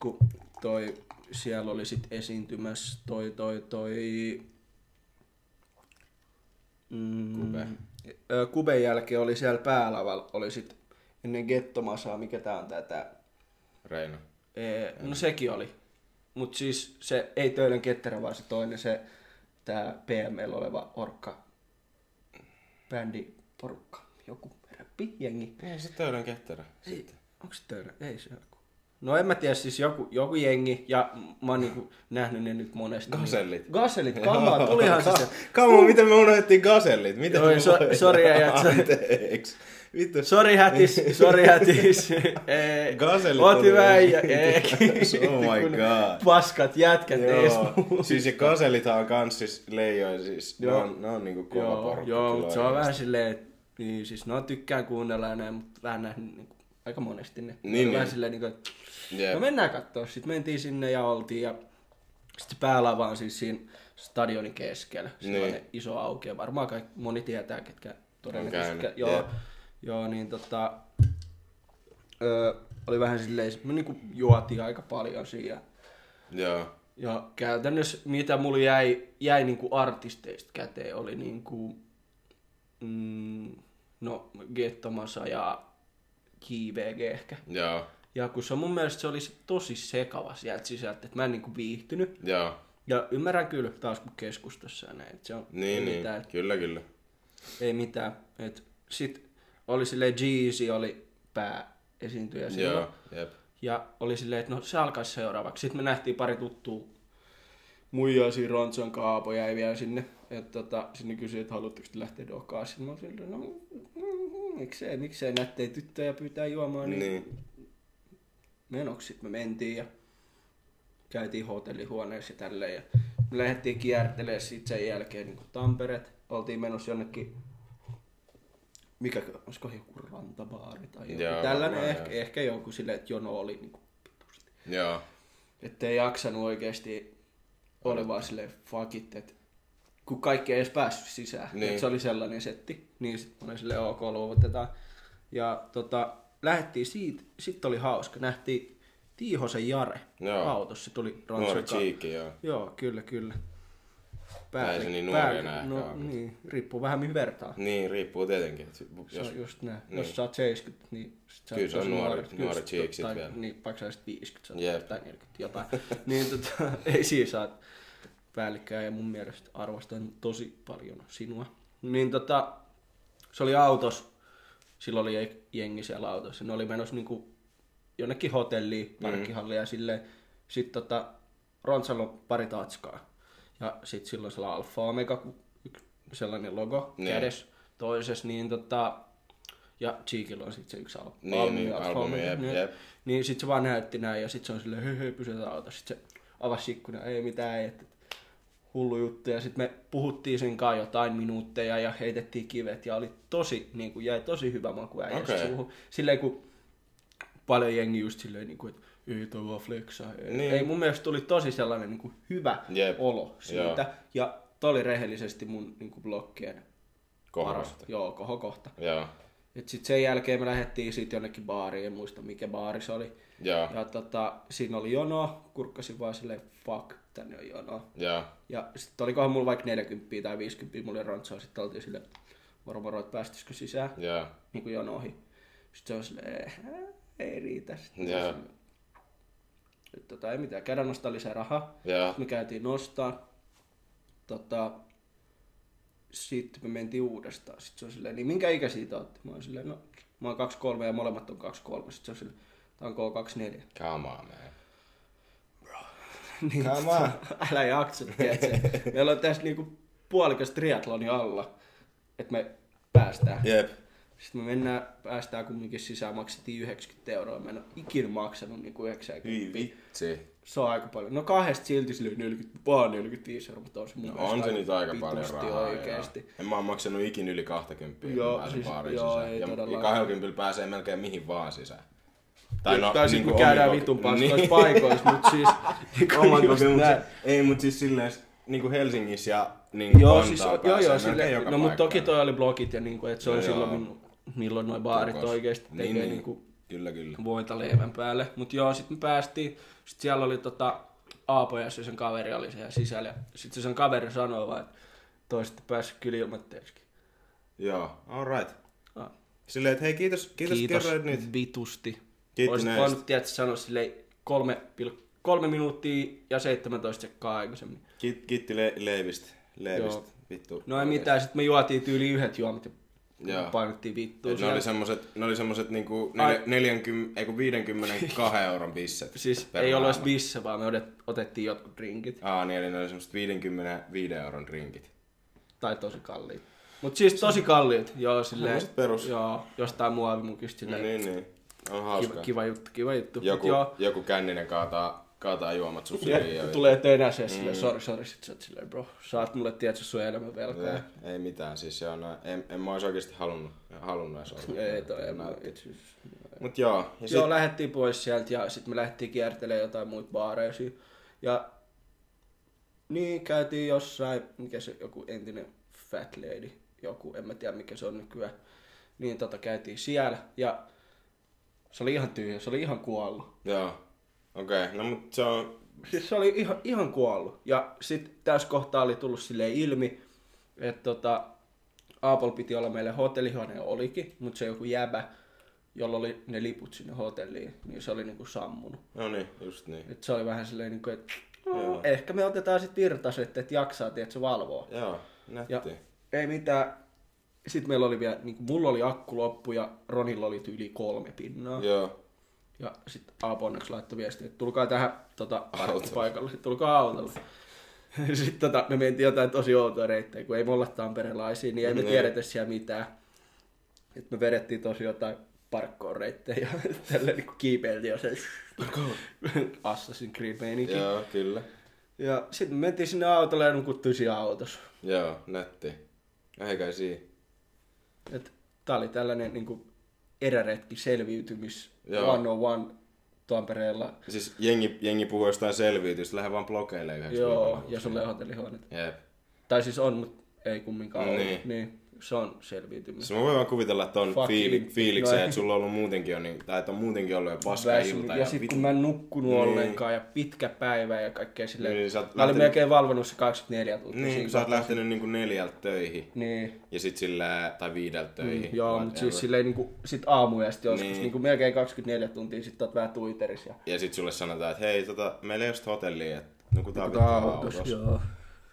kun toi, siellä oli sit esiintymässä toi, toi, toi... Mm, Kube. Kuben jälkeen oli siellä päälavalla, oli sit ennen Gettomasaa, mikä tää on tää Reino. Ee, no sekin oli. Mut siis se ei Töölön ketterä, vaan se toinen, se tää PML oleva orkka bändi porukka. Joku räppi, jengi. Ei se töydän ketterä. Ei, onko se Töölön? Ei se joku. No en mä tiedä, siis joku, joku jengi, ja mä oon niinku nähnyt ne nyt monesti. Gasellit. Niin. Gasellit, kamaa, tulihan se. Kamo, miten me unohdettiin gasellit? Miten me so- sori, äijät. Anteeksi. Vittu. Sori hätis, sori hätis. Gasellit Oot oli- hyvä äijä. Oh my god. Paskat jätkät ees Joo. Siis ja gaselithan on kans siis leijoja, siis ne Joo. on, ne on niinku kova Joo, porukka. joo mutta se on vähän silleen, että niin, siis no tykkään kuunnella ja näin, mutta vähän nähnyt niin kuin, aika monesti ne. Niin, niin. Vähän silleen, niin kuin, että Jep. no mennään kattoo. Sitten mentiin sinne ja oltiin ja sitten päälava on siis siinä stadionin keskellä. Sellainen Niin. iso auki ja varmaan kaikki, moni tietää, ketkä todennäköisesti. käynyt, Joo, jep. joo, niin tota, öö, oli vähän silleen, me niinku juotiin aika paljon siinä. Joo. Ja käytännössä mitä mulla jäi, jäi niinku artisteista käteen oli niinku, mm, no Gettomasa ja JVG ehkä. Joo. Ja kun se mun mielestä se oli sit tosi sekava sieltä sisältä, että mä en niinku viihtynyt. Joo. Ja ymmärrän kyllä taas kun keskustassa ja näin, että se on Niin, niin. mitään, Kyllä, kyllä. ei mitään. Et sit oli silleen Jeezy oli pääesiintyjä silloin. Joo. Jep. Ja oli silleen, että no se alkaisi seuraavaksi. Sitten me nähtiin pari tuttua muijaa siinä Ronson kaapo jäi vielä sinne. Että tota, sinne kysyi, että haluatteko te lähteä dokaan. Sitten mä olin no mm, miksei, miksei nättei tyttöjä pyytää juomaan. Niin, niin. Menoksi sitten me mentiin ja käytiin hotellihuoneessa ja tälleen. Ja me lähdettiin kiertelemään sitten sen jälkeen niin Tamperet. Oltiin menossa jonnekin mikä, olisiko joku rantabaari tai joku Joo, tällainen, ehkä, joo. ehkä joku silleen, että jono oli niin kuin, Joo. että ei jaksanut oikeasti, oli vaan silleen fuck it, että kun kaikki ei edes päässyt sisään. Niin. Se oli sellainen setti, niin sitten mä olin silleen ok, luovutetaan. Ja tota, lähdettiin siitä, sitten oli hauska, nähtiin Tiihosen Jare Joo. autossa, se tuli Nuori Ronson ka- Cheekki, joo. Joo, kyllä, kyllä. ei se niin nuori enää ehkä no, mutta- niin, riippuu vähän mihin vertaa. Niin, riippuu tietenkin. että Se Jos, on just näin. niin. Jos sä oot 70, niin sit sä Kyllä se on nuori- nuori cheek sit tai, vielä. Niin, vaikka sä olisit 50 sä oot Jep. tai 40 jotain. niin tota, ei siinä saa päällikkää ja mun mielestä arvostan tosi paljon sinua. Niin tota, se oli autos, silloin oli jengi siellä autossa. Ne oli menossa niinku jonnekin hotelliin, parkkihalliin ja silleen. Sitten tota, Ronsalla on pari tatskaa. Ja sitten silloin sellainen Alfa Omega, sellainen logo Niin. kädessä toisessa, niin tota, ja Cheekillä on sitten se yksi al- Niin, albumi, niin, Alfa albumi, Omega, jep, niin, jep. niin sitten se vaan näytti näin ja sitten se on silleen, hei hei, pysytään autossa. Sitten se avasi ikkuna, ei mitään, ei, että hullu juttu. Ja sitten me puhuttiin sen kanssa jotain minuutteja ja heitettiin kivet ja oli tosi, niin kuin jäi tosi hyvä maku äijässä Okei. suuhun. Silleen kun paljon jengi just silleen, niin kuin, että ei toi vaan flexaa. Ei. Niin. ei, mun mielestä tuli tosi sellainen niin kuin hyvä Jep. olo siitä. Joo. Ja toi oli rehellisesti mun niin kuin blokkien paras. Kohosta. Joo, kohokohta. Joo. Et sit sen jälkeen me lähdettiin sit jonnekin baariin, en muista mikä baari se oli. Joo. Ja tota, siinä oli jono, kurkkasin vaan silleen, fuck, tänne on jono. Joo. Ja sitten olikohan mulla vaikka 40 tai 50, mulla oli rantsaa, sitten oltiin silleen, moro moro, että päästäisikö sisään, Joo. niin kuin jono ohi. Sitten se on silleen, "Eh, ei riitä. Sitten mä silleen, "Nyt tota, ei mitään, käydään nostaa lisää rahaa. Joo. Me käytiin nostaa. Tota, sitten me mentiin uudestaan. Sitten se on silleen, niin minkä ikä siitä olette? Mä oon silleen, no mä oon 23 ja molemmat on 23. Sitten se on silleen, tää on K24. Come on, man. niin, Come on. älä jaksa, tiedätkö? Meillä on tässä niinku puolikas triatloni alla, että me päästään. Jep. Sitten me mennään, päästään kumminkin sisään, maksettiin 90 euroa. Mä en ole ikinä maksanut niinku 90. Hyi vitsi. Se on aika paljon. No kahdesta silti sille 40, vaan 45 euroa, mutta on se mun No on se nyt aika paljon rahaa. oikeesti. Joo. En mä oon maksanut ikin yli 20, Joo, kun siis- baariin joo, sisään. ei ja, ja 20 pääsee melkein mihin vaan sisään. Tai, no, tai sitten me käydään vitun paskoissa Niin. paikoissa, mutta siis niinku Oman kokemuksen. Ei, mutta siis silleen niinku Helsingissä ja niinku Joo, siis, joo, joo, sille, joka no mutta toki toi oli blogit ja niinku, että se on No silloin, joo. Milloin, milloin noi baarit Tukos. oikeesti tekee Niin, niin. niinku Kyllä, kyllä. voita leivän päälle. Mut joo, sit me päästiin, sit siellä oli tota Aapo ja se sen kaveri oli siellä sisällä. Ja sit se sen kaveri sanoi vaan, että toisitte päässyt kyllä ilmoitteeksikin. Joo, alright. Ah. Silleen, että hei kiitos, kiitos, Kiitos kerroit nyt. vitusti. Kiitti Olisit näistä. voinut tiedätkö, sanoa silleen kolme, kolme minuuttia ja 17 sekkaa aikaisemmin. Kiit, kiitti le- Leivistä. Leivistä. Joo. Vittu. No ei mitään, sit me juotiin tyyli yhdet juomat ja Joo. painettiin vittua. Et ne oli semmoset, ne oli semmoset niinku nel, Ai. 40, ei kun 52 euron bisset. Siis ei ollut edes bisse, vaan me otettiin jotkut drinkit. Aa, niin eli ne oli semmoset 55 euron drinkit. Tai tosi kalliit. Mut siis tosi kalliit, joo silleen. Perus. Joo, jostain muovimukista No silleen. niin, niin. On kiva, hauskaa. kiva juttu, kiva juttu. Joku, Mut joo, joku känninen kaataa, kaataa juomat sun ja, syliin. ja tulee tönäseen mm. silleen, sori, sori, sit sä oot silleen, bro, saat mulle tiedätkö sun elämän velkaa. Ei, ei mitään, siis se on, en, en mä ois oikeesti halunnut, halunnut edes olla. Ei toi, en mä itse. Mut joo, ja Joo, sit, lähdettiin pois sieltä ja sitten me lähdettiin kiertelemään jotain muita baareisia. Ja niin käytiin jossain, mikä se joku entinen fat lady, joku, en mä tiedä mikä se on nykyään. Niin tota käytiin siellä ja se oli ihan tyhjä, se oli ihan kuollut. joo, okei, okay. no mut se on, Siis se oli ihan, ihan kuollut. Ja sitten tässä kohtaa oli tullut silleen ilmi, että tota, Apple piti olla meille hotellihuone olikin, mutta se joku jäbä, jolla oli ne liput sinne hotelliin, niin se oli niinku sammunut. no niin, just niin. Et se oli vähän silleen, niinku, että no, ehkä me otetaan sitten virtaset, että jaksaa, että se valvoo. Joo, nätti. Ja ei mitään. Sitten meillä oli vielä, niinku, mulla oli akku loppu ja Ronilla oli tyyli kolme pinnaa. Joo, Ja sitten Aapo onneksi laittoi viestiä, että tulkaa tähän tota, parkkipaikalle, tulkaa autolle. sitten tota, me mentiin jotain tosi outoa reittejä, kun ei me olla tamperelaisia, niin ei me Niin. tiedetä siellä mitään. Sitten me vedettiin tosi jotain parkkoon reittejä ja tälleen niin kiipeiltiin jo se Assassin's Creed meininki. joo, kyllä. Ja sitten me mentiin sinne autolle ja nukuttiin siinä autossa. Joo, nätti. Eikä siinä. Et tää oli tällainen niinku eräretki selviytymis Joo. 101 Tampereella. Siis jengi, jengi puhuu jostain selviytystä, lähde vaan blokeille yhdeksi Joo, viikolla. ja sulle hotellihuoneet. Jep. Tai siis on, mutta ei kumminkaan Niin. niin. niin. Se on selviytyminen. Siis mä voin vaan kuvitella ton Fuck fiili, fiilikseen, No ei. että sulla on ollut muutenkin jo, niin, tai että on muutenkin ollut jo paska Väsynyt. ilta. Ja, sitten vitu- kun mä en nukkunut Niin. ollenkaan ja pitkä päivä ja kaikkea silleen. Niin, sä mä olin lähtenyt- melkein valvonut se 24 tuntia. Niin, kun sä oot lähtenyt niinku neljältä töihin. Niin. Ja sit sillä, tai viideltä töihin. Mm, joo, mutta siis silleen niinku, sit aamuyöstä joskus, Niin. niin. niinku melkein 24 tuntia, sit oot vähän tuiteris ja Ja sit sulle sanotaan, että hei, tota, meillä ei ole sitä hotellia, että nukutaan Nukutaan autossa, joo.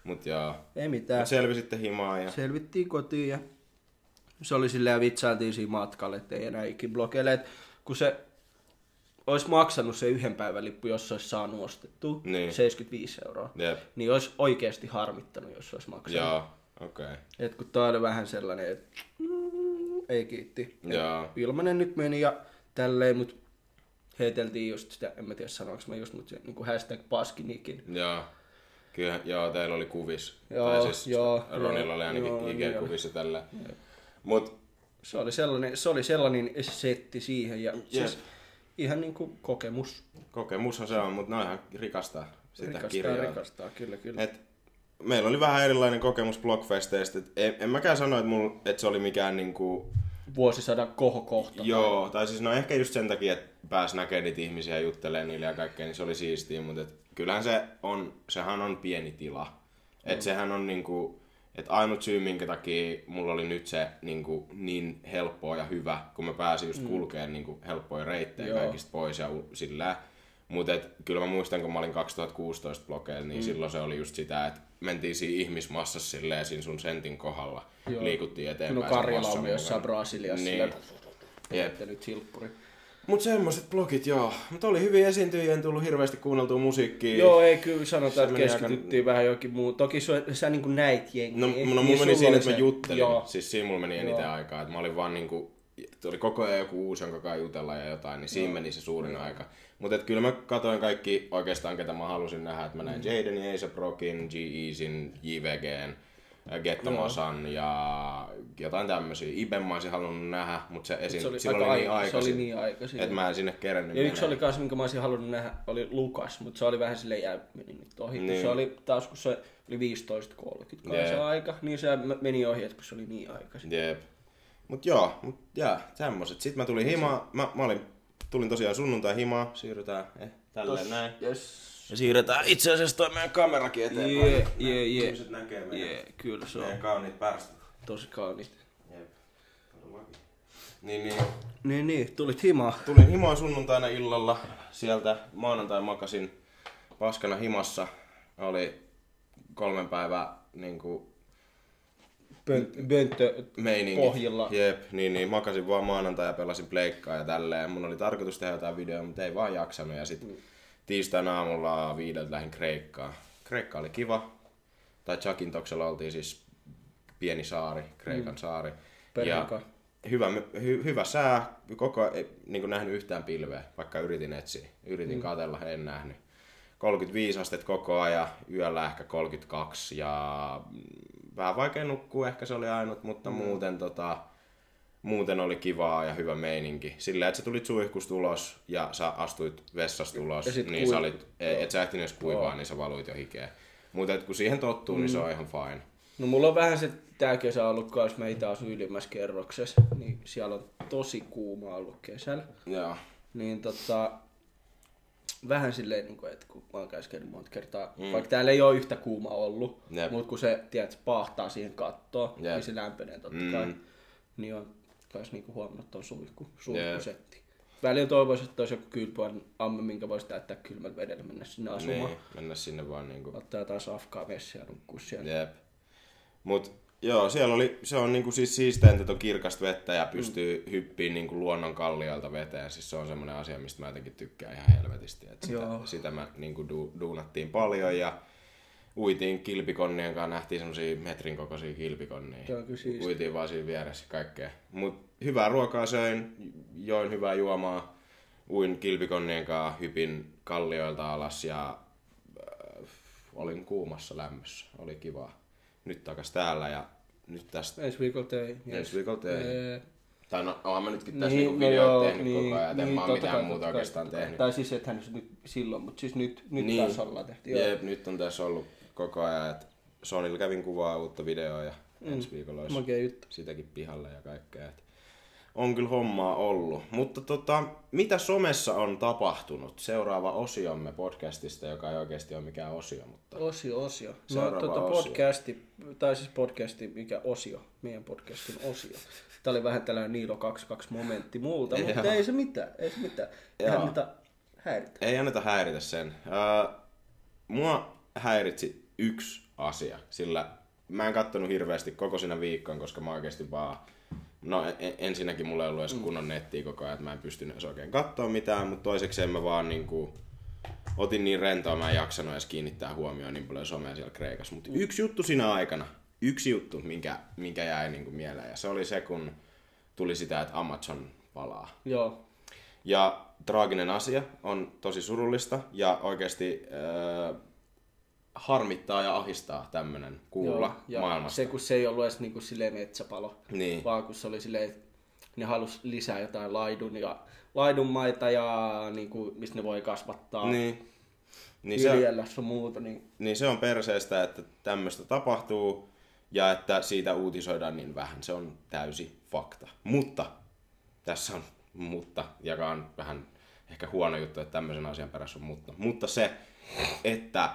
Mut joo. Ei mitään. Mut selvisitte himaa ja... Selvittiin kotiin ja se oli silleen vitsailtiin siinä matkalla, että ei enää ikin blokeille. Et kun se olisi maksanut se yhden päivän lippu, jos se olisi saanut ostettua, Niin. 75 euroa, Jep. niin olisi oikeasti harmittanut, jos se olisi maksanut. Joo, okei. Okay. Et kun toi oli vähän sellainen, että mm, ei kiitti. Ilmanen nyt meni ja tälleen, mutta heiteltiin just sitä, en mä tiedä sanoinko mä just, mutta se niin kuin hashtag paskinikin. Joo. Kyllä, joo, teillä oli kuvis. Joo, tai siis joo, Ronilla joo, oli ainakin joo, niin IG-kuvissa tällä. Mut Se oli sellainen, se oli sellainen setti siihen ja siis ihan niin kuin kokemus. kokemushan se on, mutta ne on ihan rikastaa sitä Rikastaa, kirjaa. rikastaa, kyllä, kyllä. Et meillä oli vähän erilainen kokemus blogfesteistä. En, en mäkään sano, että, mul, että se oli mikään niinku... Vuosisadan kohokohta. Joo, tai siis no ehkä just sen takia, että pääs näkemään niitä ihmisiä ja juttelemaan niille ja kaikkea, niin se oli siistiä, mutta et, kyllähän se on, sehän on pieni tila. Et sehän on niinku, että ainut syy, minkä takia mulla oli nyt se niinku, niin helppoa ja hyvä, kun mä pääsin just kulkeen niinku, helppoja reittejä Joo. kaikista pois ja sillä. Mutta kyllä mä muistan, kun mä olin 2016 blogeilla, niin mm. silloin se oli just sitä, että mentiin siinä ihmismassassa silleen siinä sun sentin kohdalla. Joo. Liikuttiin No eteenpäin. Karjala sen on jossain mukana. Brasiliassa. Niin. Jep. Jep. nyt silppuri. Mut semmoset blogit, joo. Mutta oli hyvin esiintyjiä, en tullut hirveästi kuunneltua musiikkia. Joo, ei kyllä sanotaan, Se että meni aika- keskityttiin vähän johonkin muu. Toki sä, sä niin kuin näit jengiä. No, no niin mulla meni siinä, että mä juttelin. Joo. Siis siinä mulla meni eniten Joo. aikaa. Että mä olin vaan niinku, oli koko ajan joku uusi, jonka kanssa jutella ja jotain, niin siinä meni se suurin aika. Mutta kyllä mä katoin kaikki oikeastaan, ketä mä halusin nähdä. Että mä näin Mm. Jadenin, A$AP Rockin, G-Eazyn, JVGn, Getto Mosan ja jotain tämmösiä. Iben mä olisin halunnut nähdä, mutta se, esiin, Se oli, silloin aika oli niin ai- se oli aikaisin, niin aikaisin. että mä en sinne kerennyt Ja yksi oli kanssa, minkä mä olisin halunnut nähdä, oli Lukas, mutta se oli vähän silleen jää, meni nyt ohi. Niin. Niin. Se oli taas, kun se oli 15.30 kai se aika, niin se meni ohi, että kun se oli niin aikaisin. Jep. Mut joo, mut jää, semmoset. Sitten mä tulin himaa, mä, mä olin, tulin tosiaan sunnuntai himaa, siirrytään eh, tälleen näin. Yes. Ja siirretään itse asiassa toi meidän kamerakin eteenpäin. Jee, jee, jee. Ihmiset näkee meidän, kyllä se on meidän kauniit pärstit. tosi kauniit. Jep. Niin, niin. Niin, niin, tulit himaa. Tulin himoon sunnuntaina illalla. Sieltä maanantai makasin paskana himassa. Oli kolmen päivää niin kuin, Pönt- Pönttö pohjilla. Jep, niin, niin makasin vaan maanantai ja pelasin pleikkaa ja tälleen. Mun oli tarkoitus tehdä jotain videoa, mutta ei vaan jaksanut. Ja sitten tiistaina aamulla viideltä lähdin Kreikkaan. Kreikka oli kiva. Tai Chakintoksella oltiin siis pieni saari, Kreikan mm. saari. Ja hyvä, hy, hyvä sää, koko ei niin kuin nähnyt yhtään pilveä, vaikka yritin etsiä. Yritin mm. katella, en nähnyt. 35 astetta koko ajan, yöllä ehkä 32 ja vähän vaikea nukkua, ehkä se oli ainut, mutta mm. muuten, tota, muuten oli kivaa ja hyvä meininki. Silleen, että sä tulit suihkus ulos ja sä astuit vessasta ulos, niin sä kuivu- olit, ei- et sä ehtinyt edes kuivaa, Joo. niin sä valuit jo hikeä. Mutta et kun siihen tottuu, mm. niin se on ihan fine. No mulla on vähän se tää kesä ollut kans meitä asu ylimmässä kerroksessa, niin siellä on tosi kuuma ollut kesällä. Joo. Niin tota, vähän silleen, niin kuin, että kun mä oon käynyt monta kertaa, mm. vaikka täällä ei ole yhtä kuuma ollut, Jep. mutta kun se, tiedät, pahtaa siihen kattoon, Jep. niin se lämpenee totta Mm. kai, niin on kans niinku huomannut ton suihku, suihkusetti. Välillä toivoisin, että olisi joku kylpyän amme, minkä voisi täyttää kylmällä vedellä mennä sinne asumaan. Niin, mennä sinne vaan niinku Ottaa jotain safkaa vessiä ja nukkua siellä. Jep. Mut joo, siellä oli, se on niinku siis siisteintä, että on kirkasta vettä ja pystyy mm. hyppiin niinku luonnon kalliolta veteen. Siis se on semmoinen asia, mistä mä jotenkin tykkään ihan helvetisti. Et sitä, Joo. sitä mä niinku du, duunattiin paljon ja uitiin kilpikonnien kanssa, nähtiin semmosia metrin kokoisia kilpikonnia. On kyllä. Uitiin vaan siinä vieressä kaikkea. Mut hyvää ruokaa söin, join hyvää juomaa, uin kilpikonnien kanssa, hypin kallioilta alas ja äh, olin kuumassa lämmössä. Oli kiva. Nyt takas täällä ja nyt tästä Ensi viikolla töihin. ensi viikolla töihin. Tai no, oon mä nytkin tässä Niin, niinku no videoita joo, tehnyt niin, koko ajan, niin, mä oon mitään kai, muuta oikeastaan tehnyt. Tai siis ethän nyt silloin, mutta siis nyt, nyt Niin. taas ollaan tehty. Joo. Jep, nyt on tässä ollut koko ajan, että Sonilla kävin kuvaa uutta videoa ja Mm. ensi viikolla olisi Makea juttu. sitäkin pihalle ja kaikkea. Et on kyllä hommaa ollut. Mutta tota, mitä somessa on tapahtunut? Seuraava osiomme podcastista, joka ei oikeasti ole mikään osio, mutta Osio, osio. No, Seuraava tota osio. podcasti, tai siis podcasti, mikä osio, meidän podcastin osio. Tämä oli vähän tällainen Niilo 22 momentti multa, mutta ei se mitään, ei se mitään. Eihän mitä häiritä. ei anneta häiritä sen. Öö, mua häiritsi yksi asia, sillä mä en kattonut hirveästi koko sinä viikkoon, koska mä oikeasti vaan... No en- ensinnäkin mulla ei ollut edes kunnon nettiä koko ajan, että mä en pystynyt edes oikein katsoa mitään, mutta toisekseen mä vaan niinku otin niin rentoa, mä en jaksanut edes kiinnittää huomioon niin paljon somea siellä Kreikassa. Mutta yksi juttu siinä aikana, yksi juttu, minkä, minkä jäi niinku mieleen, ja se oli se, kun tuli sitä, että Amazon palaa. Joo, Ja traaginen asia, on tosi surullista ja oikeasti äh, harmittaa ja ahistaa tämmönen kuulla joo. Ja maailmasta. se, kun se ei ollut edes niinku silleen metsäpalo, Niin. vaan kun se oli silleen, että ne halus lisää jotain laidun ja laidunmaita ja niinku, mistä ne voi kasvattaa Niin. Niin se, sun muuta, niin niin se on perseestä, että tämmöistä tapahtuu ja että siitä uutisoidaan niin vähän. Se on täysi fakta. Mutta, tässä on mutta, joka on vähän ehkä huono juttu, että tämmöisen asian perässä on mutta. Mutta se, että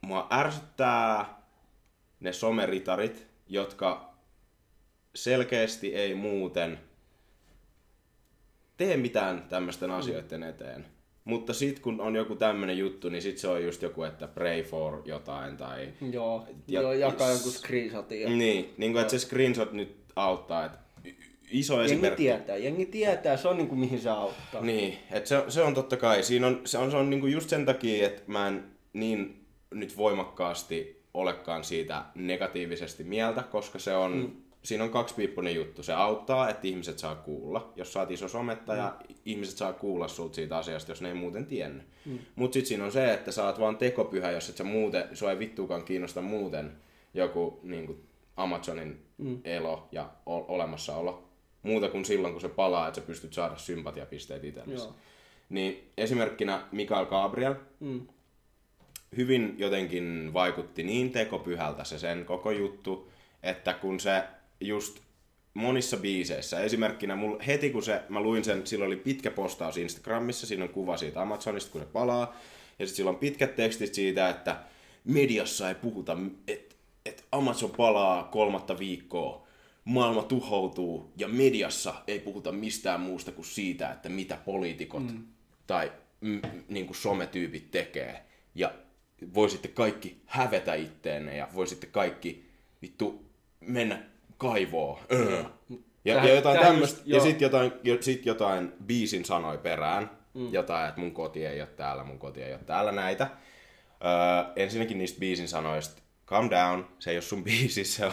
mua ärsyttää ne someritarit, jotka selkeästi ei muuten tee mitään tämmöisten asioiden eteen. Mutta sitten kun on joku tämmöinen juttu, niin sit se on just joku, että pray for jotain tai... joo, Ja- joo jakaa jonkun screenshotin. Ja... Niin, niin kuin, että se screenshot nyt auttaa, että iso Jengi esimerkki. tietää, jengi tietää, se on niinku mihin se auttaa. Niin, että se, se on totta kai. Siinä on, se on, se on niinku just sen takia, että mä en niin nyt voimakkaasti olekaan siitä negatiivisesti mieltä, koska se on, mm. siinä on kaksipiippunen juttu. Se auttaa, että ihmiset saa kuulla. Jos oot iso somettaja, mm. ihmiset saa kuulla sulta siitä asiasta, jos ne ei muuten tiennyt. Mm. Mutta sitten siinä on se, että sä oot vaan tekopyhä, jos et sä muuten, sua ei vittuukaan kiinnosta muuten joku niin kuin Amazonin mm. elo ja o- olemassaolo. Muuta kuin silloin, kun se palaa, että sä pystyt saada sympatiapisteet itsellesi. Niin esimerkkinä Mikael Gabriel Mm. Hyvin jotenkin vaikutti niin tekopyhältä se sen koko juttu, että kun se just monissa biiseissä, esimerkkinä mul, heti kun se, mä luin sen, sillä oli pitkä postaus Instagramissa, siinä on kuva siitä Amazonista, kun se palaa, ja sitten sillä on pitkät tekstit siitä, että mediassa ei puhuta, että et Amazon palaa kolmatta viikkoa, maailma tuhoutuu ja mediassa ei puhuta mistään muusta kuin siitä, että mitä poliitikot mm. tai mm, niin kuin sometyypit tekee. Ja voisitte kaikki hävetä itteenne ja voisitte kaikki vittu mennä kaivoon. Öö. Ja, Tähän- ja jotain tämmöistä, ja joo. sit jotain, jo, sit jotain biisin sanoi perään. Mm. Jotain, että mun koti ei ole täällä, mun koti ei ole täällä näitä. Öö, ensinnäkin niistä biisin sanoista, calm down, se ei ole sun biisi, se on,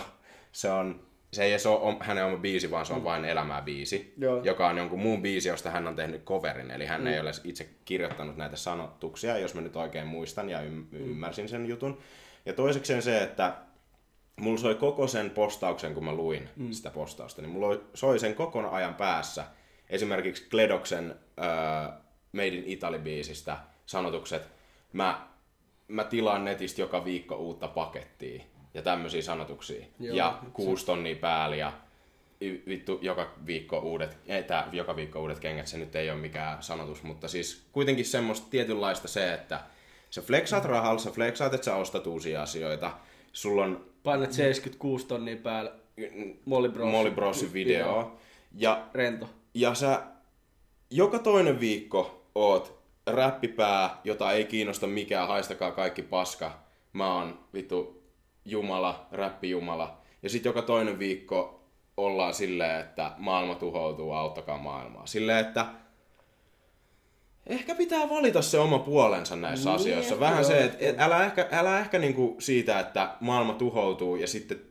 se on se ei edes ole hänen oma biisi, vaan se on vain elämää biisi, Joo. joka on jonkun muun biisi, josta hän on tehnyt coverin. Eli hän mm. ei ole itse kirjoittanut näitä sanotuksia, jos mä nyt oikein muistan ja ym- ymmärsin sen jutun. Ja toisekseen se, että mulla soi koko sen postauksen, kun mä luin mm. sitä postausta, niin mulla soi sen kokon ajan päässä esimerkiksi Kledoksen äh, Made in Italy-biisistä sanotukset, mä, mä tilaan netistä joka viikko uutta pakettia ja tämmöisiä sanotuksia. Joo, ja kuusi tonnia päällä ja vittu joka viikko uudet, ei tää, joka viikko uudet kengät, se nyt ei ole mikään sanotus, mutta siis kuitenkin semmoista tietynlaista se, että sä flexaat rahalla, sä flexaat, että sä ostat uusia asioita, sulla on Painat 76 tonnia päällä. Molly Bros. Molly Brosin video. Ja, Rento. ja sä joka toinen viikko oot räppipää, jota ei kiinnosta mikään, haistakaa kaikki paska. Mä oon vittu jumala, räppijumala. Ja sit joka toinen viikko ollaan silleen, että maailma tuhoutuu, auttakaa maailmaa. Silleen, että ehkä pitää valita se oma puolensa näissä Niin, asioissa. Vähän joo, se, että et älä ehkä, älä ehkä niinku siitä, että maailma tuhoutuu ja sitten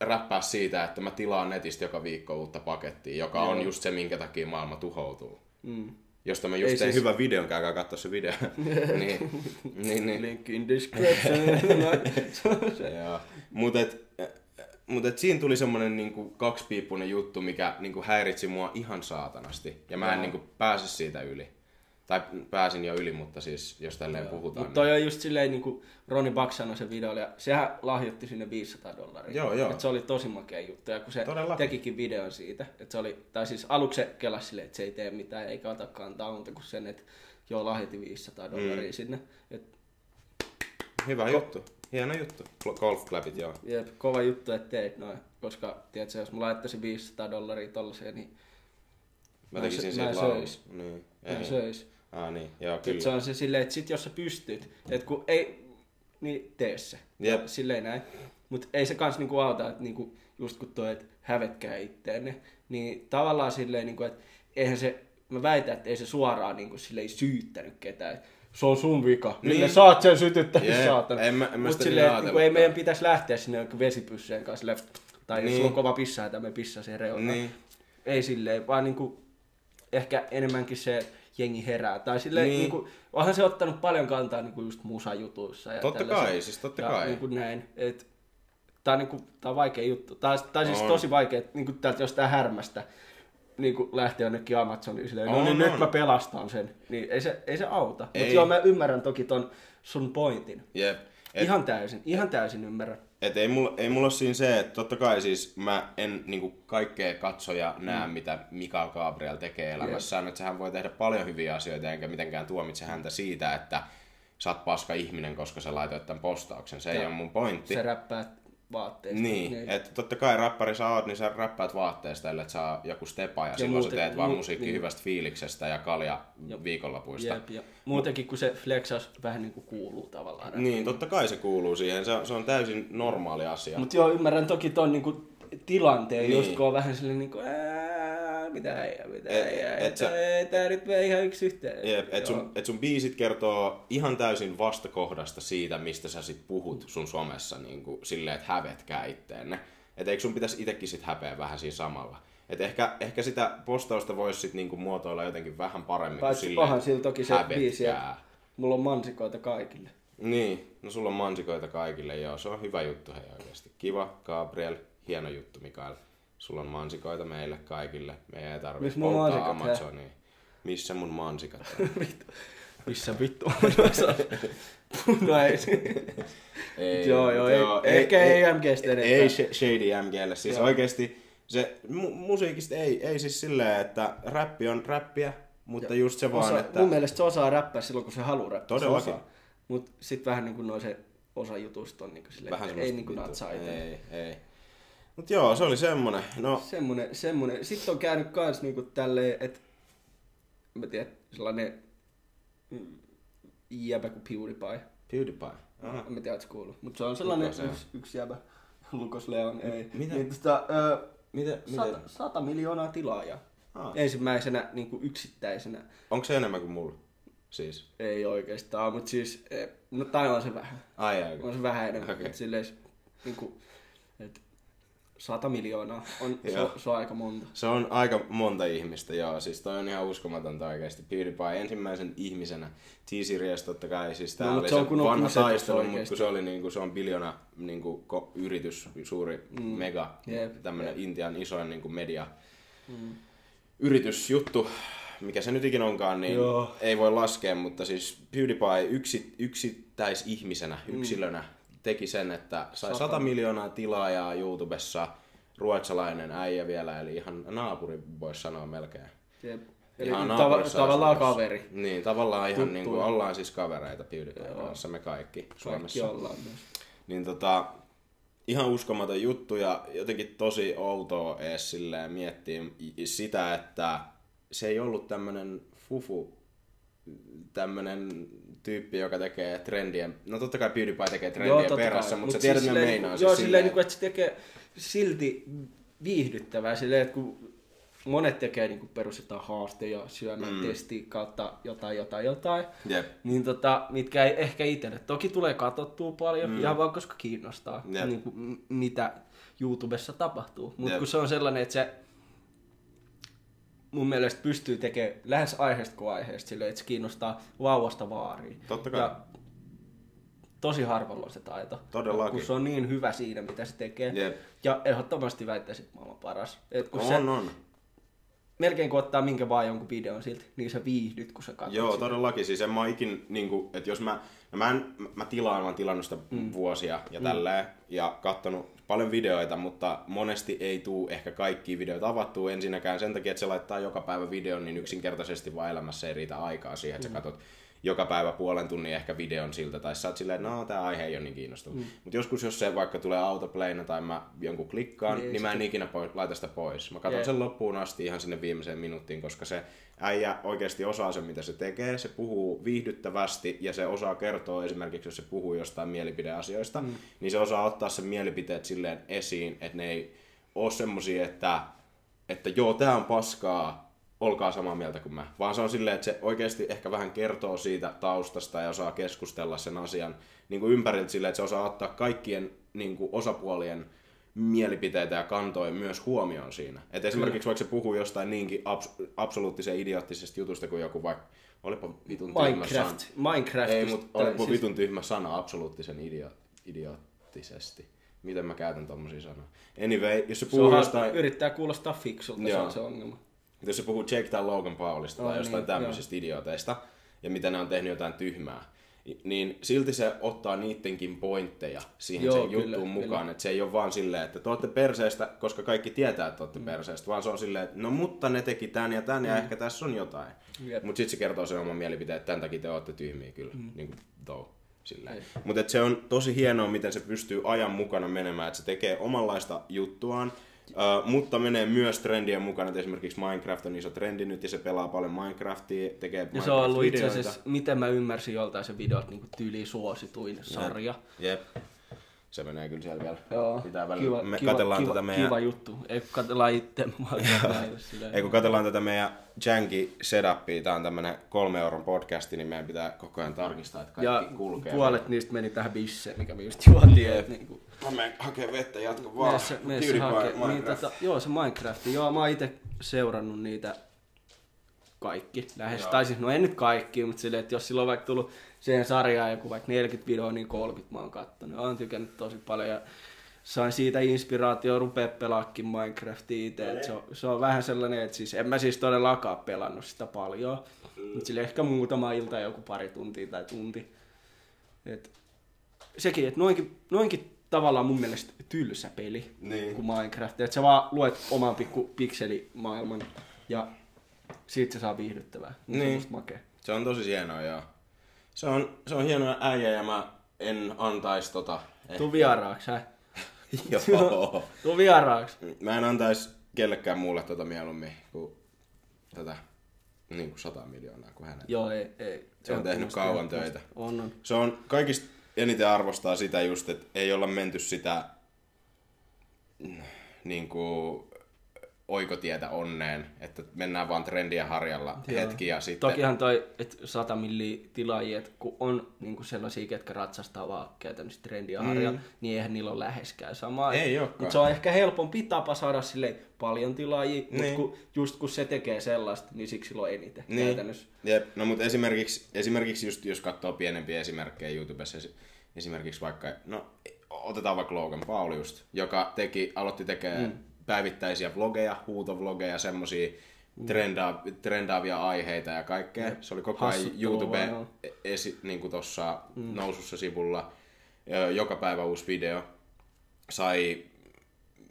räppää siitä, että mä tilaan netistä joka viikko uutta pakettia, joka Joo. on just se, minkä takia maailma tuhoutuu. Mm. Josta mä just Ei tein siis- hyvän videon, käykää katsoa se video. niin, niin, niin. Link in description. Joo. Mut et, mut et siinä tuli semmonen niinku kaksipiippunen juttu, mikä niinku häiritsi mua ihan saatanasti. Ja mä en niinku pääse siitä yli. Tai pääsin jo yli, mutta siis jos tälleen puhutaan. Mutta toi on just silleen, niin kuin Roni Buck sanoi sen videolla, ja sehän lahjoitti sinne 500 dollaria. Joo, joo. Et se oli tosi makea juttu, ja kun se Todellakin. tekikin videon siitä, että se oli, tai siis aluksi se kelasi silleen, että se ei tee mitään, eikä ota kantaa kuin sen, että joo, lahjoitti 500 dollaria mm. sinne. Et, niin, Hyvä juttu. Hieno juttu. Golf clapit, joo. jep, kova juttu, että teit noin, koska tiedätkö, jos mä laittaisin 500 dollaria tollaseen, niin Mä Mä tekisin mä laulun. söis. Niin. mä Ei. söis. Ah, niin. Joo, Kyllä. Se kyllä. on se silleen, että sit jos sä pystyt, että kun ei, niin tee se. Jep. Silleen näin. Mutta ei se kans niinku auta, että niinku, just kun toi, että hävetkää itteenne, niin tavallaan silleen, niinku, että eihän se, mä väitän, että ei se suoraan niinku, silleen syyttänyt ketään. Se on sun vika. Niin. Niin. saat sen sytyttää, Jep. saatana. En mä- en mä Mut sitä silleen, niin niinku, ei meidän pitäisi lähteä sinne vesipysseen kanssa silleen, tai jos Niin. sulla on kova pissa, että me pissa siihen reunaan. Niin. Ei silleen, vaan niinku, ehkä enemmänkin se että jengi herää. Tai silleen, Niin. niin. niinku, onhan se ottanut paljon kantaa niinku just musajutuissa. Ja Totta kai, siis totta ja kai. Niinku näin. Et, tää on, niinku, tää on vaikea juttu. Tää, on- tää on siis On. tosi vaikea, että niinku täältä jostain härmästä niinku lähtee jonnekin Amazoniin silleen, no On, niin on. nyt mä pelastan sen. Niin ei se, ei se auta. Mutta joo, mä ymmärrän toki ton sun pointin. Jep. Et, ihan täysin, ihan täysin ymmärrän. Et ei mulla, ei mulla ole siinä se, että totta kai siis mä en niinku kaikkea katsoja näe, mm. mitä Mikael Gabriel tekee elämässään. Että sehän voi tehdä paljon hyviä asioita, enkä mitenkään tuomitse häntä siitä, että sä oot paska ihminen, koska sä laitoit tämän postauksen. Se ei Ja ole mun pointti. Se räppää vaatteista. Niin, että totta kai räppäri sä oot, niin sä räppäät vaatteesta, ellei oot joku stepa ja, silloin muuten- sä teet vaan mu- musiikkia niin. hyvästä fiiliksestä ja kalja viikonlopuista. Jep, ja muutenkin kun se flexaus vähän niin kuin kuuluu tavallaan. Niin, totta kai se kuuluu siihen. Se on, se on täysin normaali asia. Mutta joo, ymmärrän toki ton niinku tilanteen, Niin. niin. just kun on vähän silleen niinku, ää, mitä ei, mitä Et- ei, et et, sä- ei, tää nyt vei ihan yksi yhteen. Jep, et sun, et sun biisit kertoo ihan täysin vastakohdasta siitä, mistä sä sit puhut sun somessa niin kuin, silleen, että hävetkää itteenne. Et eikö sun pitäisi itekin sit häpeä vähän siinä samalla? Et ehkä, ehkä sitä postausta voisi sit niinku muotoilla jotenkin vähän paremmin kuin Paitsi silleen, pahan sillä toki se hävetkää. biisi, että mulla on mansikoita kaikille. Niin, no sulla on mansikoita kaikille, joo, se on hyvä juttu hei oikeasti. Kiva, Gabriel, hieno juttu Mikael. Sulla on mansikoita meille kaikille, me ei tarvitse Missä polttaa mansikat, hä? Amazonia. Missä mun mansikat on? Missä vittu on no ei. Ei, Joo, joo, ei- ehkä ei EMGstä enempää. Ei sh- Shady MGlle. Siis Joo. oikeesti se mu- musiikista ei, ei siis silleen, että räppi on räppiä, mutta just se vaan, Osa, että... Mun mielestä se osaa räppää silloin, kun se haluaa räppää. Todellakin. Mutta sitten vähän niin kuin noin se osa jutusta on niin kuin silleen, vähän että ei niin kuin natsaa itse. Ei, ei. Mut joo, se oli semmonen. No, Semmonen, semmonen. Sitten on käynyt kans niinku tälleen, että mä tiedän, sellainen mm, jäbä kuin PewDiePie. PewDiePie. Aha. Mä tiedä, ootko kuullut. Mutta se on sellainen on? yksi, yksi jäbä. Lukos Leon, ei. Mitä? Niin, tota, ö, Miten, sata, sata miljoonaa tilaajaa. Ah. Ensimmäisenä niin kuin yksittäisenä. Onko se enemmän kuin mulla? Siis. Ei oikeastaan, mutta siis, eh, no tai on se vähän. Ai ai. On se vähän enemmän. Okay. Silleen, niin kuin, 100 miljoonaa. On, se, on, se on aika monta. Se on aika monta ihmistä, joo. Siis toi on ihan uskomatonta oikeesti. PewDiePie ensimmäisen ihmisenä. T-Series totta kai, siis tää no, oli se, on, se on vanha taistelu, mutta kun se oli niinku, se on biljona niinku, ko, yritys, suuri mm. mega, yep, tämmönen yep. Intian isoin niinku, media mm. yritysjuttu mikä se nyt ikinä onkaan, niin Joo. ei voi laskea, mutta siis PewDiePie yksi, yksittäisihmisenä, mm. yksilönä, mm teki sen, että sai Mm. Sata. 100 miljoonaa tilaajaa YouTubessa, ruotsalainen äijä vielä, eli ihan naapuri voisi sanoa melkein. Jep. Eli Ihan naapurissa tavallaan kaveri. Niin, tavallaan ihan niin kuin, ollaan siis kavereita PewDiePien kanssa, me kaikki Suomessa. Kaikki ollaan myös. Niin tota, ihan uskomaton juttu ja jotenkin tosi outoa ees silleen miettiä sitä, että se ei ollut tämmönen fufu, tämmönen tyyppi, joka tekee trendien, no totta kai PewDiePie tekee trendien totta perässä, mutta Mut sä tiedät, siis mitä silleen meinaa. Joo, siis silleen, niinku, että se tekee silti viihdyttävää silleen, että kun monet tekee niinku perus jotain haaste- ja syömätesti kautta jotain, jotain, jotain, Jep. niin tota, mitkä ei ehkä itselle. Toki tulee katsottua paljon, mm. ihan vaan koska kiinnostaa, Jep. niin kuin, mitä YouTubessa tapahtuu. Mutta kun se on sellainen, että se mun mielestä pystyy tekemään lähes aiheesta kuin aiheesta silleen, että se kiinnostaa vauvasta vaariin. Totta kai. Ja tosi harvalla on se taito. Todellakin. Kun se on niin hyvä siinä, mitä se tekee. Jep. Ja ehdottomasti väittäisin, että maailman paras. Et kun On, se, on. melkein kun ottaa minkä vaan jonkun videon siltä, niin sä viihdyt, kun sä katsot Joo, sitä. todellakin. Siis en mä ikin, niin kuin, että jos mä, no mä, en, mä tilaan, mä oon tilannut sitä mm. vuosia ja mm. tälleen, ja kattonut paljon videoita, mutta monesti ei tuu ehkä kaikki videoita avattua ensinnäkään sen takia, että se laittaa joka päivä videon, niin yksinkertaisesti vaan elämässä ei riitä aikaa siihen, että mm. sä katot joka päivä puolen tunnin ehkä videon siltä, tai sä oot silleen, että no tää aihe ei ole niin kiinnostava. Mm. Mutta joskus jos se vaikka tulee autoplayna tai mä jonkun klikkaan, Niin, niin, mä en ikinä pois, laita sitä pois. Mä katson Jep. sen loppuun asti ihan sinne viimeiseen minuuttiin, koska se äijä oikeasti osaa sen, mitä se tekee. Se puhuu viihdyttävästi ja se osaa kertoa esimerkiksi, jos se puhuu jostain mielipideasioista, mm. niin se osaa ottaa sen mielipiteet silleen esiin, että ne ei ole semmosia, että, että joo, tää on paskaa, olkaa samaa mieltä kuin mä. Vaan se on silleen, että se oikeasti ehkä vähän kertoo siitä taustasta ja osaa keskustella sen asian niin kuin ympäriltä silleen, että se osaa ottaa kaikkien niin kuin osapuolien mielipiteitä ja kantoja myös huomioon siinä. Et esimerkiksi vaikka se puhuu jostain niinkin abs- absoluuttisen idioottisesta jutusta kuin joku vaikka, olipa vitun tyhmä Minecraft. sana. Minecraft. Ei, mutta olipa siis- vitun tyhmä sana absoluuttisen idio- idioottisesti. Miten mä käytän tommosia sanoja? Anyway, jos se Se puhuu on, jostain... Yrittää kuulostaa fiksulta, se Joo. on se ongelma. Jos se puhuu Jake tai Logan Paulista Oh, tai jostain niin, tämmöisistä idiooteista, ja mitä ne on tehnyt jotain tyhmää, niin silti se ottaa niittenkin pointteja siihen Joo, sen kyllä, juttuun kyllä. mukaan. Että se ei ole vaan silleen, että te olette perseestä, koska kaikki tietää, että te olette mm. perseestä, vaan se on silleen, että no mutta ne teki tän ja tän, ja ehkä tässä on jotain. Jep. Mutta sitten se kertoo sen oman mielipiteen, että tämän takia te olette tyhmiä kyllä, mm. niin kuin though. Mutta se on tosi hienoa, miten se pystyy ajan mukana menemään, että se tekee omanlaista juttuaan, Uh, mutta menee myös trendien mukana, että esimerkiksi Minecraft on iso trendi nyt ja se pelaa paljon Minecraftia, tekee Ja se on ollut itse asiassa, miten mä ymmärsin joltain se videot, niin tyyli suosituin sarja. Jep. Se menee kyllä siellä vielä. Joo, Pitää välillä. kiva, me kiva, katsellaan kiva, tätä meidän... kiva juttu. Ei kun katsellaan itse. Ei kun katsellaan tätä meidän janky setupia, tää on tämmönen kolme euron podcasti, niin meidän pitää koko ajan tarkistaa, että kaikki Ja kulkee. puolet niistä meni tähän bisseen, mikä me just juotiin. Jep. et Niinku, Mä menen hakee vettä, jatka vaan. Meessä, meessä hakee, niin, tota, joo, se Minecraft. Joo, mä oon itse seurannut niitä kaikki lähes. Joo. Tai siis, no en nyt kaikki, mutta silleen, että jos silloin on vaikka tullut siihen sarjaan joku vaikka 40 videoa, niin 30 mä oon kattonut. Oon tykännyt tosi paljon ja sain siitä inspiraatio rupea pelaakin Minecraftia itse. Se, on, se on vähän sellainen, että siis en mä siis todellakaan pelannut sitä paljon. Mm. Mutta sille ehkä muutama ilta joku pari tuntia tai tunti. Et sekin, että noinkin, noinkin tavallaan mun mielestä tylsä peli Niin. kuin Minecraft. Että sä vaan luet oman pikku pikselimaailman ja siitä se saa viihdyttävää. Niin. Se on. Se on tosi hienoa, joo. Se on, se on hieno äijä ja mä en antais tota... Tuu vieraaksi, hä? Joo. Tuu vieraaksi. Mä en antaisi kellekään muulle tota mieluummin kuin tätä niin kuin 100 miljoonaa kuin hänet. Joo, ei, ei. Se on tehnyt kauan töitä. On, on. Se on kaikista eniten arvostaa sitä just, että ei olla menty sitä mm, niin kuin, oikotietä onneen, että mennään vaan trendien harjalla Joo. hetki ja sitten... Tokihan toi, että 100 milliä tilaajia, että kun on niin sellaisia, ketkä ratsastaa vaan käytännössä trendiä harjalla, niin eihän niillä ole läheskään samaa. Mm. Ei. Mutta se on ehkä helpompi tapa saada sille paljon tilaajia, mutta Niin. kun, just kun se tekee sellaista, niin siksi sillä on eniten Niin. käytännössä. Jep. No mutta esimerkiksi, esimerkiksi just jos katsoo pienempiä esimerkkejä YouTubessa, esi- esimerkiksi vaikka, no otetaan vaikka Logan Paul just, joka teki, aloitti tekemään mm. Päivittäisiä vlogeja, huutovlogeja, semmosia trendaa, trendaavia aiheita ja kaikkea. Se oli koko ajan YouTube joo. esi, niin kuin tossa mm. nousussa sivulla, joka päivä uusi video. Sai,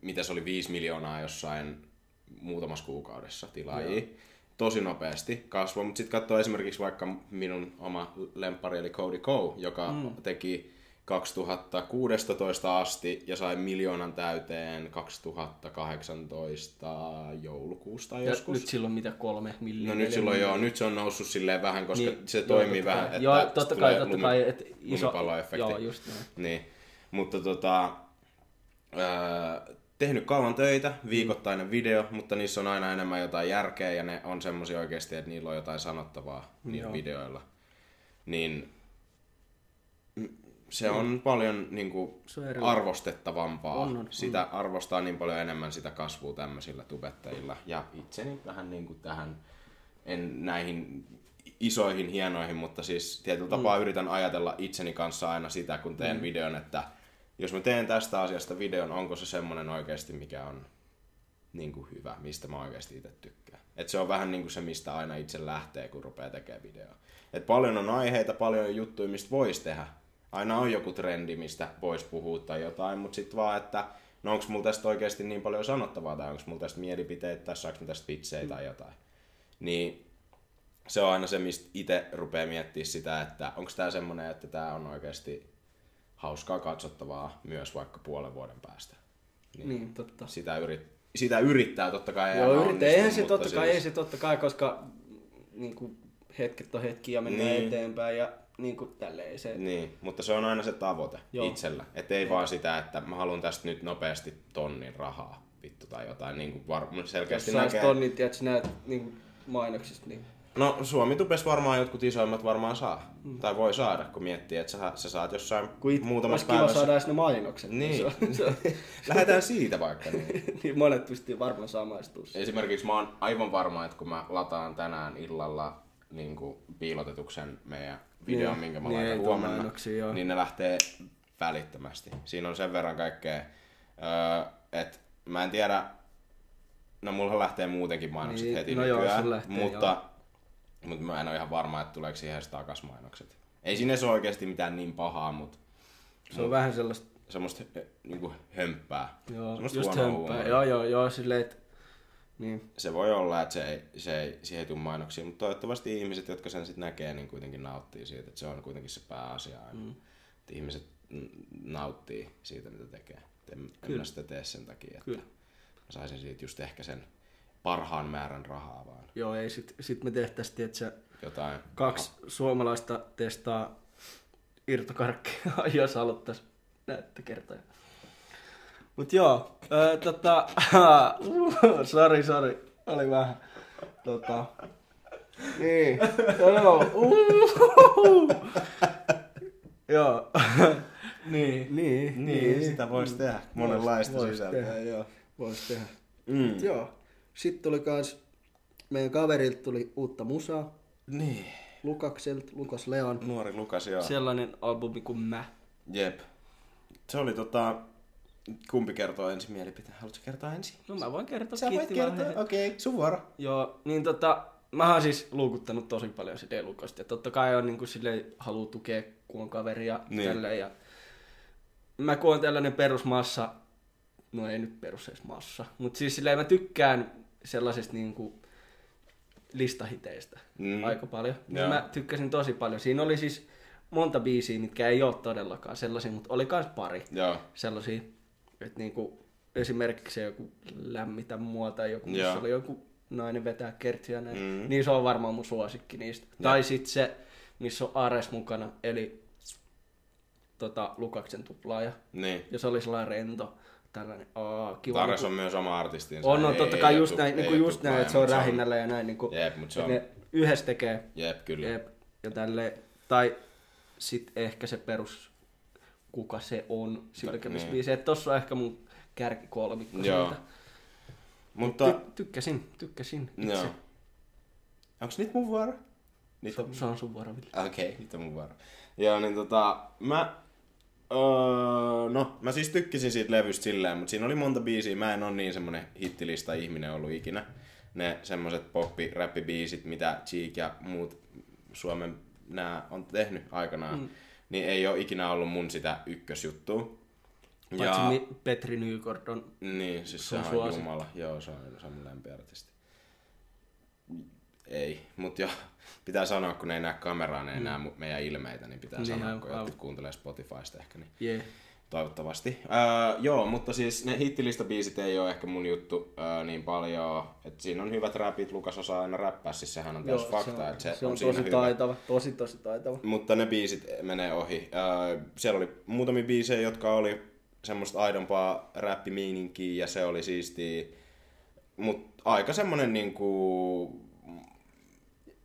mitä se oli, 5 miljoonaa jossain muutamassa kuukaudessa tilaajia. Tosi nopeasti kasvoi, mutta sitten katsoo esimerkiksi vaikka minun oma lemppari eli Cody Ko, joka mm. teki 2016 asti ja sai miljoonan täyteen 2018 joulukuusta Ja joskus. nyt silloin mitä kolme milliä. No nyt silloin milliä. joo, nyt se on noussut silleen vähän, koska Niin, se joo, toimii totta vähän, kai. että Joo, totta kai, totta lumi- kai, että iso- lumipalloefekti. joo, just näin. Niin, mutta tota, ää, tehnyt kauan töitä, viikoittainen video, mutta niissä on aina enemmän jotain järkeä ja ne on semmosia oikeasti, että niillä on jotain sanottavaa niillä Joo. videoilla. Niin mm, se on paljon niin kuin, Se on arvostettavampaa. On, on, sitä arvostaa niin paljon enemmän sitä kasvua tämmöisillä tubettajilla. Ja itseni vähän niin kuin tähän, en näihin isoihin hienoihin, mutta siis tietyllä tapaa yritän ajatella itseni kanssa aina sitä, kun teen mm. videon, että jos mä teen tästä asiasta videon, onko se semmoinen oikeasti, mikä on niin kuin hyvä, mistä mä oikeasti itse tykkään. Et se on vähän niin kuin se, mistä aina itse lähtee, kun rupeaa tekemään videoa. Et paljon on aiheita, paljon on juttuja, mistä voisi tehdä. Aina on joku trendi, mistä voisi puhua tai jotain, mutta sitten vaan, että no onko mulla tästä oikeasti niin paljon sanottavaa, tai onko mulla tästä mielipiteitä, tai saanko tästä vitsejä tai jotain. Niin se on aina se, mistä itse rupeaa miettimään sitä, että onko tämä semmoinen, että tämä on oikeasti hauskaa katsottavaa myös vaikka puolen vuoden päästä. Niin, niin totta. Sitä, yrit, sitä yrittää totta kai. Joo, yrittää. Eihän se onnistu, totta kai, siis- ei se totta kai, koska niin kuin, hetket on hetkiä ja mennään Niin. eteenpäin ja niin kuin, tälleen se. Niin, mutta se on aina se tavoite Joo. Joo. itsellä. Että ei vaan sitä, että mä haluan tästä nyt nopeasti tonnin rahaa, vittu tai jotain. Niin kuin var- Jos selkeästi sais näkee. tonnin, tiedätkö, näet niin kuin mainoksista, niin No Suomi tupes varmaan jotkut isoimmat varmaan saa. Mm. Tai voi saada, kun miettii, että sä, sä saat jossain kun it, muutamassa olisi kiva päivässä. saada edes ne mainokset. Niin. Se on, se on, Lähdetään siitä vaikka. Niin. niin monet pystyy varmaan samaistua. siihen. Esimerkiksi mä oon aivan varma, että kun mä lataan tänään illalla niin kuin piilotetuksen meidän videon, Niin. minkä mä Niin, laitan huomenna, mainoksia, joo. niin ne lähtee välittömästi. Siinä on sen verran kaikkea, öö, että mä en tiedä, no mulla lähtee muutenkin mainokset Niin, heti no joo, nykyään, sulla lähtee, mutta, mutta mä en ole ihan varma, että tuleeko siihen takas mainokset. Ei siinä ole oikeasti mitään niin pahaa, mutta Se on vähän sellaista, semmoista niinku hömppää. joo, semmoista just hömppää. Joo, joo, joo, silleen, että niin. se voi olla, että se ei, se ei, siihen ei tule mainoksia, mutta toivottavasti ihmiset, jotka sen sitten näkee, niin kuitenkin nauttii siitä, että se on kuitenkin se pääasia aina. Mm. Että ihmiset nauttii siitä, mitä tekee. En, en mä sitä tee sen takia, että Kyllä. mä saisin siitä just ehkä sen parhaan määrän rahaa vaan. Joo, ei sit, sit me tehtäisiin, että se Jotain. kaksi suomalaista testaa irtokarkkia, jos haluttaisiin näyttökertoja. Mut joo, tota, sori, sori, oli vähän, tota, niin, joo, joo, niin, niin, Niin, sitä voisi tehdä. Monenlaista Vois sisältöä. tehdä, joo, vois tehdä. Mm. Joo, sitten tuli kans, meidän kaverilta tuli uutta musaa, Niin. Lukakselta, Lukas Leon. Nuori Lukas, joo. Sellainen albumi kuin mä. Jep. Se oli tota... Kumpi kertoo ensin mielipiteen? Haluatko kertoa ensin? No mä voin kertoa. Sä voit kertoa, okei, okay, sun vuoro. Joo, niin tota, mä oon siis luukuttanut tosi paljon sitä Lukasta. Ja totta kai on niinku silleen, haluu tukea, kun on kaveri ja Niin. niin. tälleen. Ja mä kun on tällainen perusmassa, no ei nyt perus edes massa, mutta siis silleen mä tykkään sellaisesta niinku listahiteistä Mm. aika paljon. Niin mä tykkäsin tosi paljon. Siinä oli siis monta biisiä, mitkä ei ole todellakaan sellaisia, mutta oli kans pari Joo. sellaisia. Että niinku, esimerkiksi se joku lämmitä mua tai joku, missä oli joku nainen vetää kertsiä näin, Mm. niin se on varmaan mun suosikki niistä. Tai sitten se, missä on Ares mukana, eli tota, Lukaksen tuplaaja. Niin. Ja se oli sellainen rento, tällainen, aa, kiva. Tares niinku- on myös oma artistinsa. on, on totta kai just näin, niinku just näin, että se on rähinnällä ja näin, niinku, Jep, mut se on- ne yhdessä tekee Jep, kyllä. Jep. Ja tälle, tai sitten ehkä se perus, kuka se on sylkemisbiisi. niin. Tossa on ehkä mun kärkikolmikko Joo. siitä. Mutta, Ty- tykkäsin, tykkäsin. itse. joo. Onks nyt mun vuoro? Nyt Se, on... se on sun vuoro, Ville. Okei, okay, nyt on mun vuoro. Joo, niin tota, mä... Öö, no, mä siis tykkäsin siitä levystä silleen, mutta siinä oli monta biisiä. Mä en ole niin semmonen hittilista ihminen ollut ikinä. Ne semmoset poppi räppibiisit, mitä Cheek ja muut Suomen nää on tehnyt aikanaan, mm. Niin ei ole ikinä ollut mun sitä ykkösjuttua. Paitsi mi- Petri Nykort on Niin, siis se on suosikki. Jumala. Joo, se on, se on mun lempiartisti. Ei, mutta jo, pitää sanoa, kun ei näe kameraa, ne ei näe mu- meidän ilmeitä, niin pitää Niin, sanoa, kun jotkut kuuntelee Spotifysta ehkä, niin jee. Toivottavasti. Öö, joo, mutta siis ne hittilistabiisit ei ole ehkä mun juttu öö, niin paljon. Et siinä on hyvät räpit, Lukas osaa aina räppää, siis sehän on täys fakta, se on, että se, se on, siinä tosi hyvä. taitava, tosi tosi taitava. Mutta ne biisit menee ohi. Öö, siellä oli muutamia biisejä, jotka oli semmoista aidompaa räppimiininkiä ja se oli siistiä. Mutta aika semmonen niinku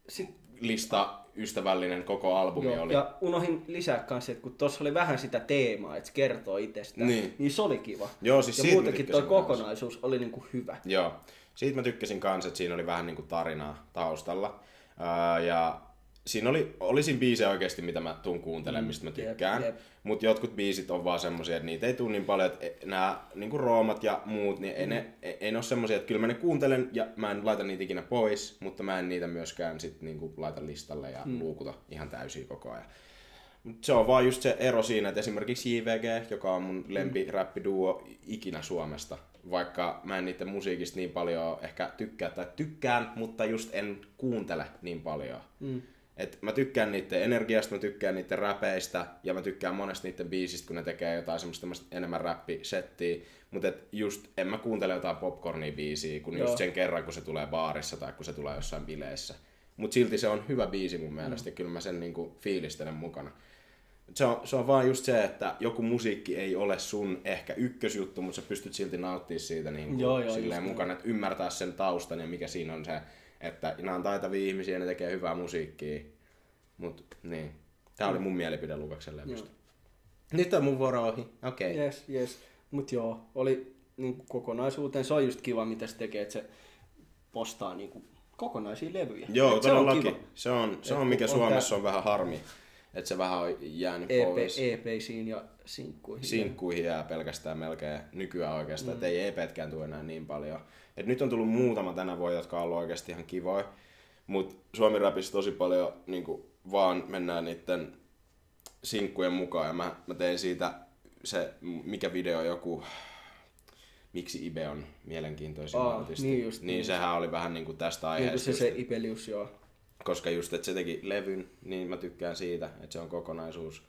Sitten lista ystävällinen koko albumi Joo, oli. ja unohin lisää kanssa, että kun tuossa oli vähän sitä teemaa, että se kertoo itsestään, Niin. niin se oli kiva. Joo, siis ja muutenkin kans. kokonaisuus oli niinku hyvä. Joo. Siitä mä tykkäsin kanssa, että siinä oli vähän niinku tarinaa taustalla. Öö, ja siinä oli, oli siinä biisejä oikeasti, mitä mä tuun kuuntelemaan, mistä mä Mm, jep, tykkään. jep. Mutta jotkut biisit on vaan semmosia, että niitä ei tule niin paljon, että nämä niinku roomat ja muut, niin Mm. ei, ne, ei, ei ne ole semmosia, että kyllä mä ne kuuntelen ja mä en laita niitä ikinä pois, mutta mä en niitä myöskään sit niinku laita listalle ja mm. luukuta ihan täysin koko ajan. Mut se on vaan just se ero siinä, että esimerkiksi JVG, joka on mun lempiräppiduo ikinä Suomesta, vaikka mä en niiden musiikista niin paljon ehkä tykkää, tai tykkään, mutta just en kuuntele niin paljon. Mm. Et mä tykkään niiden energiasta, mä tykkään niiden räpeistä, ja mä tykkään monesta niiden biisistä, kun ne tekee jotain semmoista enemmän räppisettiä, mutta just en mä kuuntele jotain popcornia biisiä, kun Joo. just sen kerran, kun se tulee baarissa tai kun se tulee jossain bileissä. Mutta silti se on hyvä biisi mun mielestä, mm. kyllä mä sen niinku fiilistelen mukana. Se on, se on vaan just se, että joku musiikki ei ole sun ehkä ykkösjuttu, mutta sä pystyt silti nauttimaan siitä niin kuin Joo, joo, silleen mukana, että ymmärtää sen taustan ja mikä siinä on se, että nämä on taitavia ihmisiä ja ne tekee hyvää musiikkia. Mut niin, tää oli mun mielipide Lukaksen levystä. Nyt on mun vuoro ohi. Okei. Okay. Yes, yes. Mut joo, oli niin kokonaisuuteen, se on just kiva, mitä se tekee, että se postaa niin kokonaisia levyjä. Joo, Et se on todellakin. kiva. Se on, se on mikä on Suomessa on vähän harmi, että se vähän on jäänyt EP, pois. EPisiin ja sinkkuihin. sinkkuihin jää pelkästään melkein nykyään oikeastaan, mm. että ei EPtkään tule enää niin paljon. Et nyt on tullut muutama tänä vuonna, jotka on ollut oikeasti ihan kivoja, mutta Suomi Rapissa tosi paljon niin vaan mennään niiden sinkkujen mukaan ja mä, mä tein siitä se, mikä video joku, miksi Ibe on mielenkiintoisin Aa, artisti. niin just, niin, niin sehän oli vähän niin kuin tästä Niin kuin aiheesta. se, just, se Ibelius, joo. koska just, että se teki levyn, niin mä tykkään siitä, että se on kokonaisuus.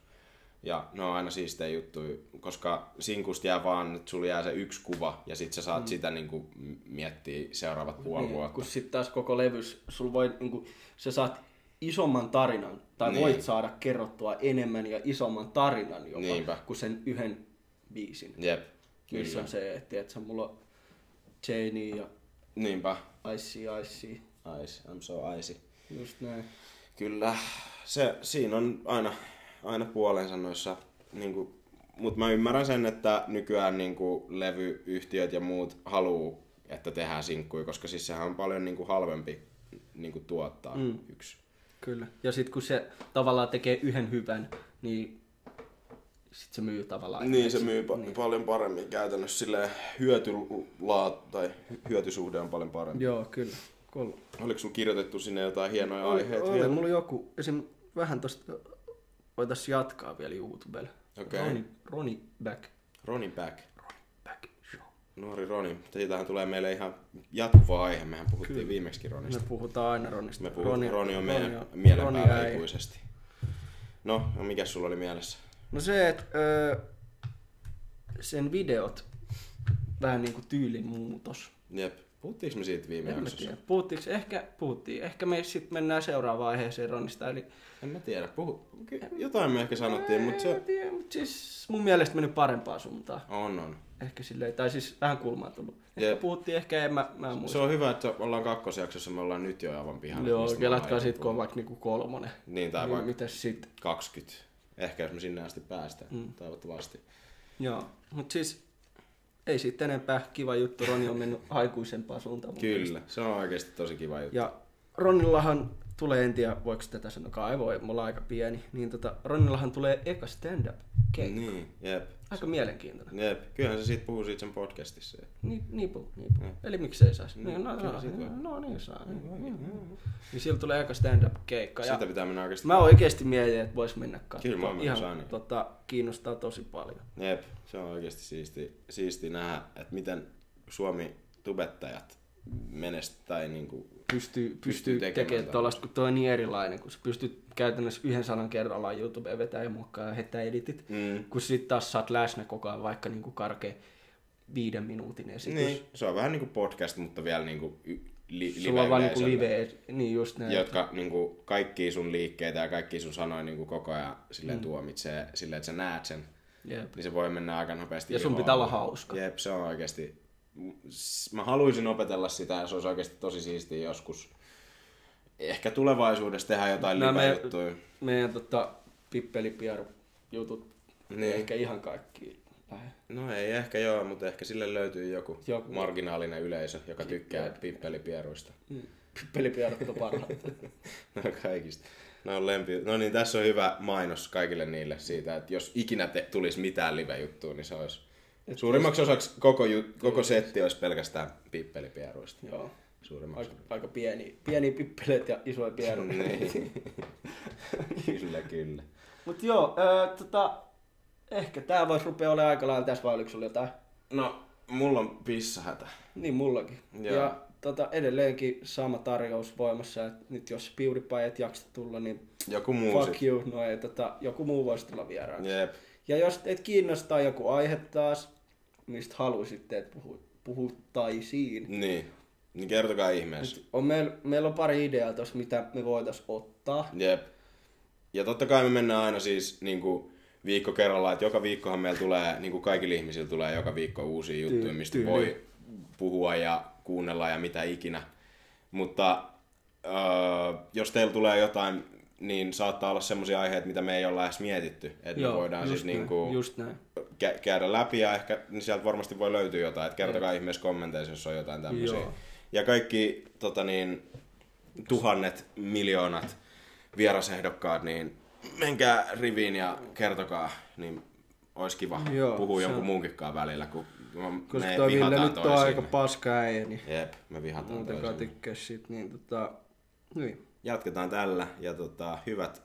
Ja ne on aina siistejä juttuja, koska sinkusta jää vaan, että sulla jää se yksi kuva ja sit sä saat mm. sitä niinku miettiä seuraavat puoli Niin, vuotta. kun sitten taas koko levys, sul voi, niin kuin, sä saat isomman tarinan, tai Niin. voit saada kerrottua enemmän ja isomman tarinan jopa, Niinpä. kuin sen yhden biisin. Jep, Missä kyllä. on se, että et sä, mulla on Janie ja Niinpä. Icy Icy. Ice, I'm so icy. Just näin. Kyllä, se, siinä on aina, aina puolensa noissa, niinku, mutta mä ymmärrän sen, että nykyään niinku, levyyhtiöt ja muut haluu, että tehdään sinkkuja, koska siis sehän on paljon niinku, halvempi niinku, tuottaa mm. yksi. Kyllä. Ja sitten kun se tavallaan tekee yhden hyvän, niin sit se myy tavallaan. Niin, se myy pa- paljon paremmin käytännössä. Silleen hyötylaat tai hyötysuhde on paljon parempi. Joo, kyllä. Kol- Oliko sulla kirjoitettu sinne jotain hienoja oli, aiheita oli, vielä? mulla joku, esim. vähän tosta, voitais jatkaa vielä YouTubella. Okei. Roni, Roni Back. Roni Back. Roni Back Show. Nuori Roni. Siitähän tulee meille ihan jatkuva aihe. Mehän puhuttiin Kyllä. viimeksi Ronista. Me puhutaan aina Ronista. Me puhutaan, Roni, Roni on meidän Roni mielenpäällä ikuisesti. No, no mikä sulla oli mielessä? No se, että öö, sen videot vähän niinku tyylimuutos. Jep. Puhuttiinko me siitä viime En jaksossa? tiedä. Puhuttiinko? Ehkä puhuttiin. Ehkä me sitten mennään seuraavaan aiheeseen Ronista. Eli En mä tiedä. Puhu... Jotain me ehkä sanottiin, mutta se... tiedä, mutta siis mun mielestä mennyt parempaan suuntaan. On, on. Ehkä silleen, tai siis vähän kulmaa tullut. Ehkä Jep. puhuttiin, ehkä en mä, mä en muista. Se on hyvä, että ollaan kakkosjaksossa, me ollaan nyt jo aivan pihalla. Joo, kelatkaa sit, kun on vaikka niinku kolmonen. Niin, tai Niin, vaikka mitäs sit? 20. Ehkä jos me sinne asti päästään, Mm. toivottavasti. Joo, mutta siis ei siitä enempää. Kiva juttu, Roni on mennyt aikuisempaan suuntaan. mun mielestä. Kyllä, se on oikeasti tosi kiva juttu. Ja Ronillahan tulee, en tiedä voiko tätä sanoa, ei voi, me ollaan aika pieni, niin tota, Ronillahan tulee eka stand-up keikka. Niin, jep. Aika mielenkiintoinen. Jep, kyllähän se siitä puhuu siitä sen podcastissa. Niin, niipu, niipu. Eli miksei saisi? Niin, Niin, no, no, voi. no, niin saa. Niin, niin, niin. niin sillä tulee eka stand-up keikka. Sitä pitää mennä oikeasti. mä oikeesti mietin, että vois mennä katsomaan. Kyllä mä oon Ihan aina. tota, kiinnostaa tosi paljon. Jep, se on oikeasti siisti, siisti nähdä, että miten Suomi tubettajat menest tai niinku, pystyy, pystyy, Pystyy tekemään tuollaista, kun toi on niin erilainen, kun sä pystyt käytännössä yhden sanan kerrallaan YouTubeen vetää ja muokkaa ja heittää editit, mm, kun sit taas oot läsnä koko ajan vaikka niinku karkea viiden minuutin esitys. niin, se on vähän niinku podcast, mutta vielä niinku y- li, Sulla on vaan niinku live-yleisölle, live, niin just näin. jotka niinku kaikki sun liikkeitä ja kaikki sun sanoja niinku koko ajan silleen mm. tuomitsee silleen, että sä näet sen, Jep. niin se voi mennä aika nopeasti. Ja sun ihoon. pitää olla hauska. Jep, se on oikeasti, mä haluaisin opetella sitä ja se olisi oikeasti tosi siistiä joskus. Ehkä tulevaisuudessa tehdä jotain Nämä me-. Meidän tota, pippelipiaru jutut, Niin. ehkä ihan kaikki lähde. No ei ehkä joo, mutta ehkä sille löytyy joku, Joku. marginaalinen yleisö, joka tykkää pippelipieruista. Mm. Pippelipiarut on parhaita. No kaikista. No, on lempi. no niin, tässä on hyvä mainos kaikille niille siitä, että jos ikinä te, tulisi mitään live-juttua, niin se olisi... Suurimmaksi osaksi koko, ju, koko setti olisi pelkästään pippelipieruista. Joo. Suurimmaksi. Aika, aika pieni, pieni pippeleet ja isoja pieruja. Niin. kyllä, kyllä. Mut joo, öö, tota, ehkä tää voisi rupea olemaan aika lailla tässä vai oliko sulla jotain? No, mulla on pissahätä. Niin mullakin. Joo. Ja tota, edelleenkin sama tarjous voimassa, että nyt jos PewDiePie et jaksa tulla, niin Joku muu fuck sit. you, no ei, tota, joku muu voisi tulla vieraaksi. Jep. Ja jos teitä kiinnostaa joku aihe taas, mistä haluaisitte, että puhu, puhuttaisiin, Niin. Niin kertokaa ihmeessä. on meillä, meillä on pari ideaa tuossa, mitä me voitais ottaa. Jep. Ja totta kai me mennään aina siis niin kuin viikko kerrallaan, että joka viikkohan meillä tulee, niin kuin kaikilla ihmisillä tulee joka viikko uusia juttuja, mistä tyyli. voi puhua ja kuunnella ja mitä ikinä. Mutta äh, jos teillä tulee jotain, niin saattaa olla semmoisia aiheita, mitä me ei olla edes mietitty. Että me voidaan siis näin, niin kuin just näin. Kä- käydä läpi ja ehkä niin sieltä varmasti voi löytyä jotain. Että kertokaa ihmeessä kommenteissa, jos on jotain tämmöisiä. Joo. Ja kaikki tota niin, tuhannet, miljoonat vierasehdokkaat, niin menkää riviin ja kertokaa, niin olisi kiva Joo, puhua jonkun on- muunkinkaan välillä, kun Koska toi Ville nyt on aika paska äijä, niin Jep, me vihataan muutenkaan tykkää sit, niin tota, niin. Jatketaan tällä ja tota, hyvät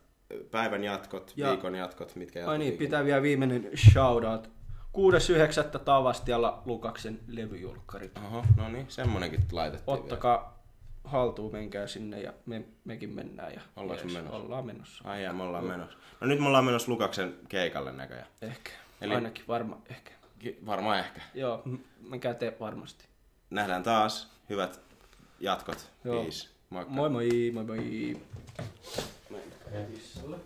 päivän jatkot, Ja- viikon jatkot, mitkä jatkot Ai niin, pitää vielä viimeinen shoutout. 6.9. Tavastialla Lukaksen levyjulkkarit. Oho, no niin, semmonenkin laitettiin vielä. Ottakaa haltuun, menkää sinne ja me, mekin mennään. Ja Ollaanko me menossa? Ollaan menossa. Ai jaa, me ollaan menossa. No nyt me ollaan menossa Lukaksen keikalle näköjään. Ehkä. Eli- Eli... Ainakin varma, ehkä. Ki- Varmaan ehkä. Joo, m- menkää te varmasti. Nähdään taas. Hyvät jatkot. Joo. Peace. Moikka. Moi moi, moi moi. Mennään kissalle.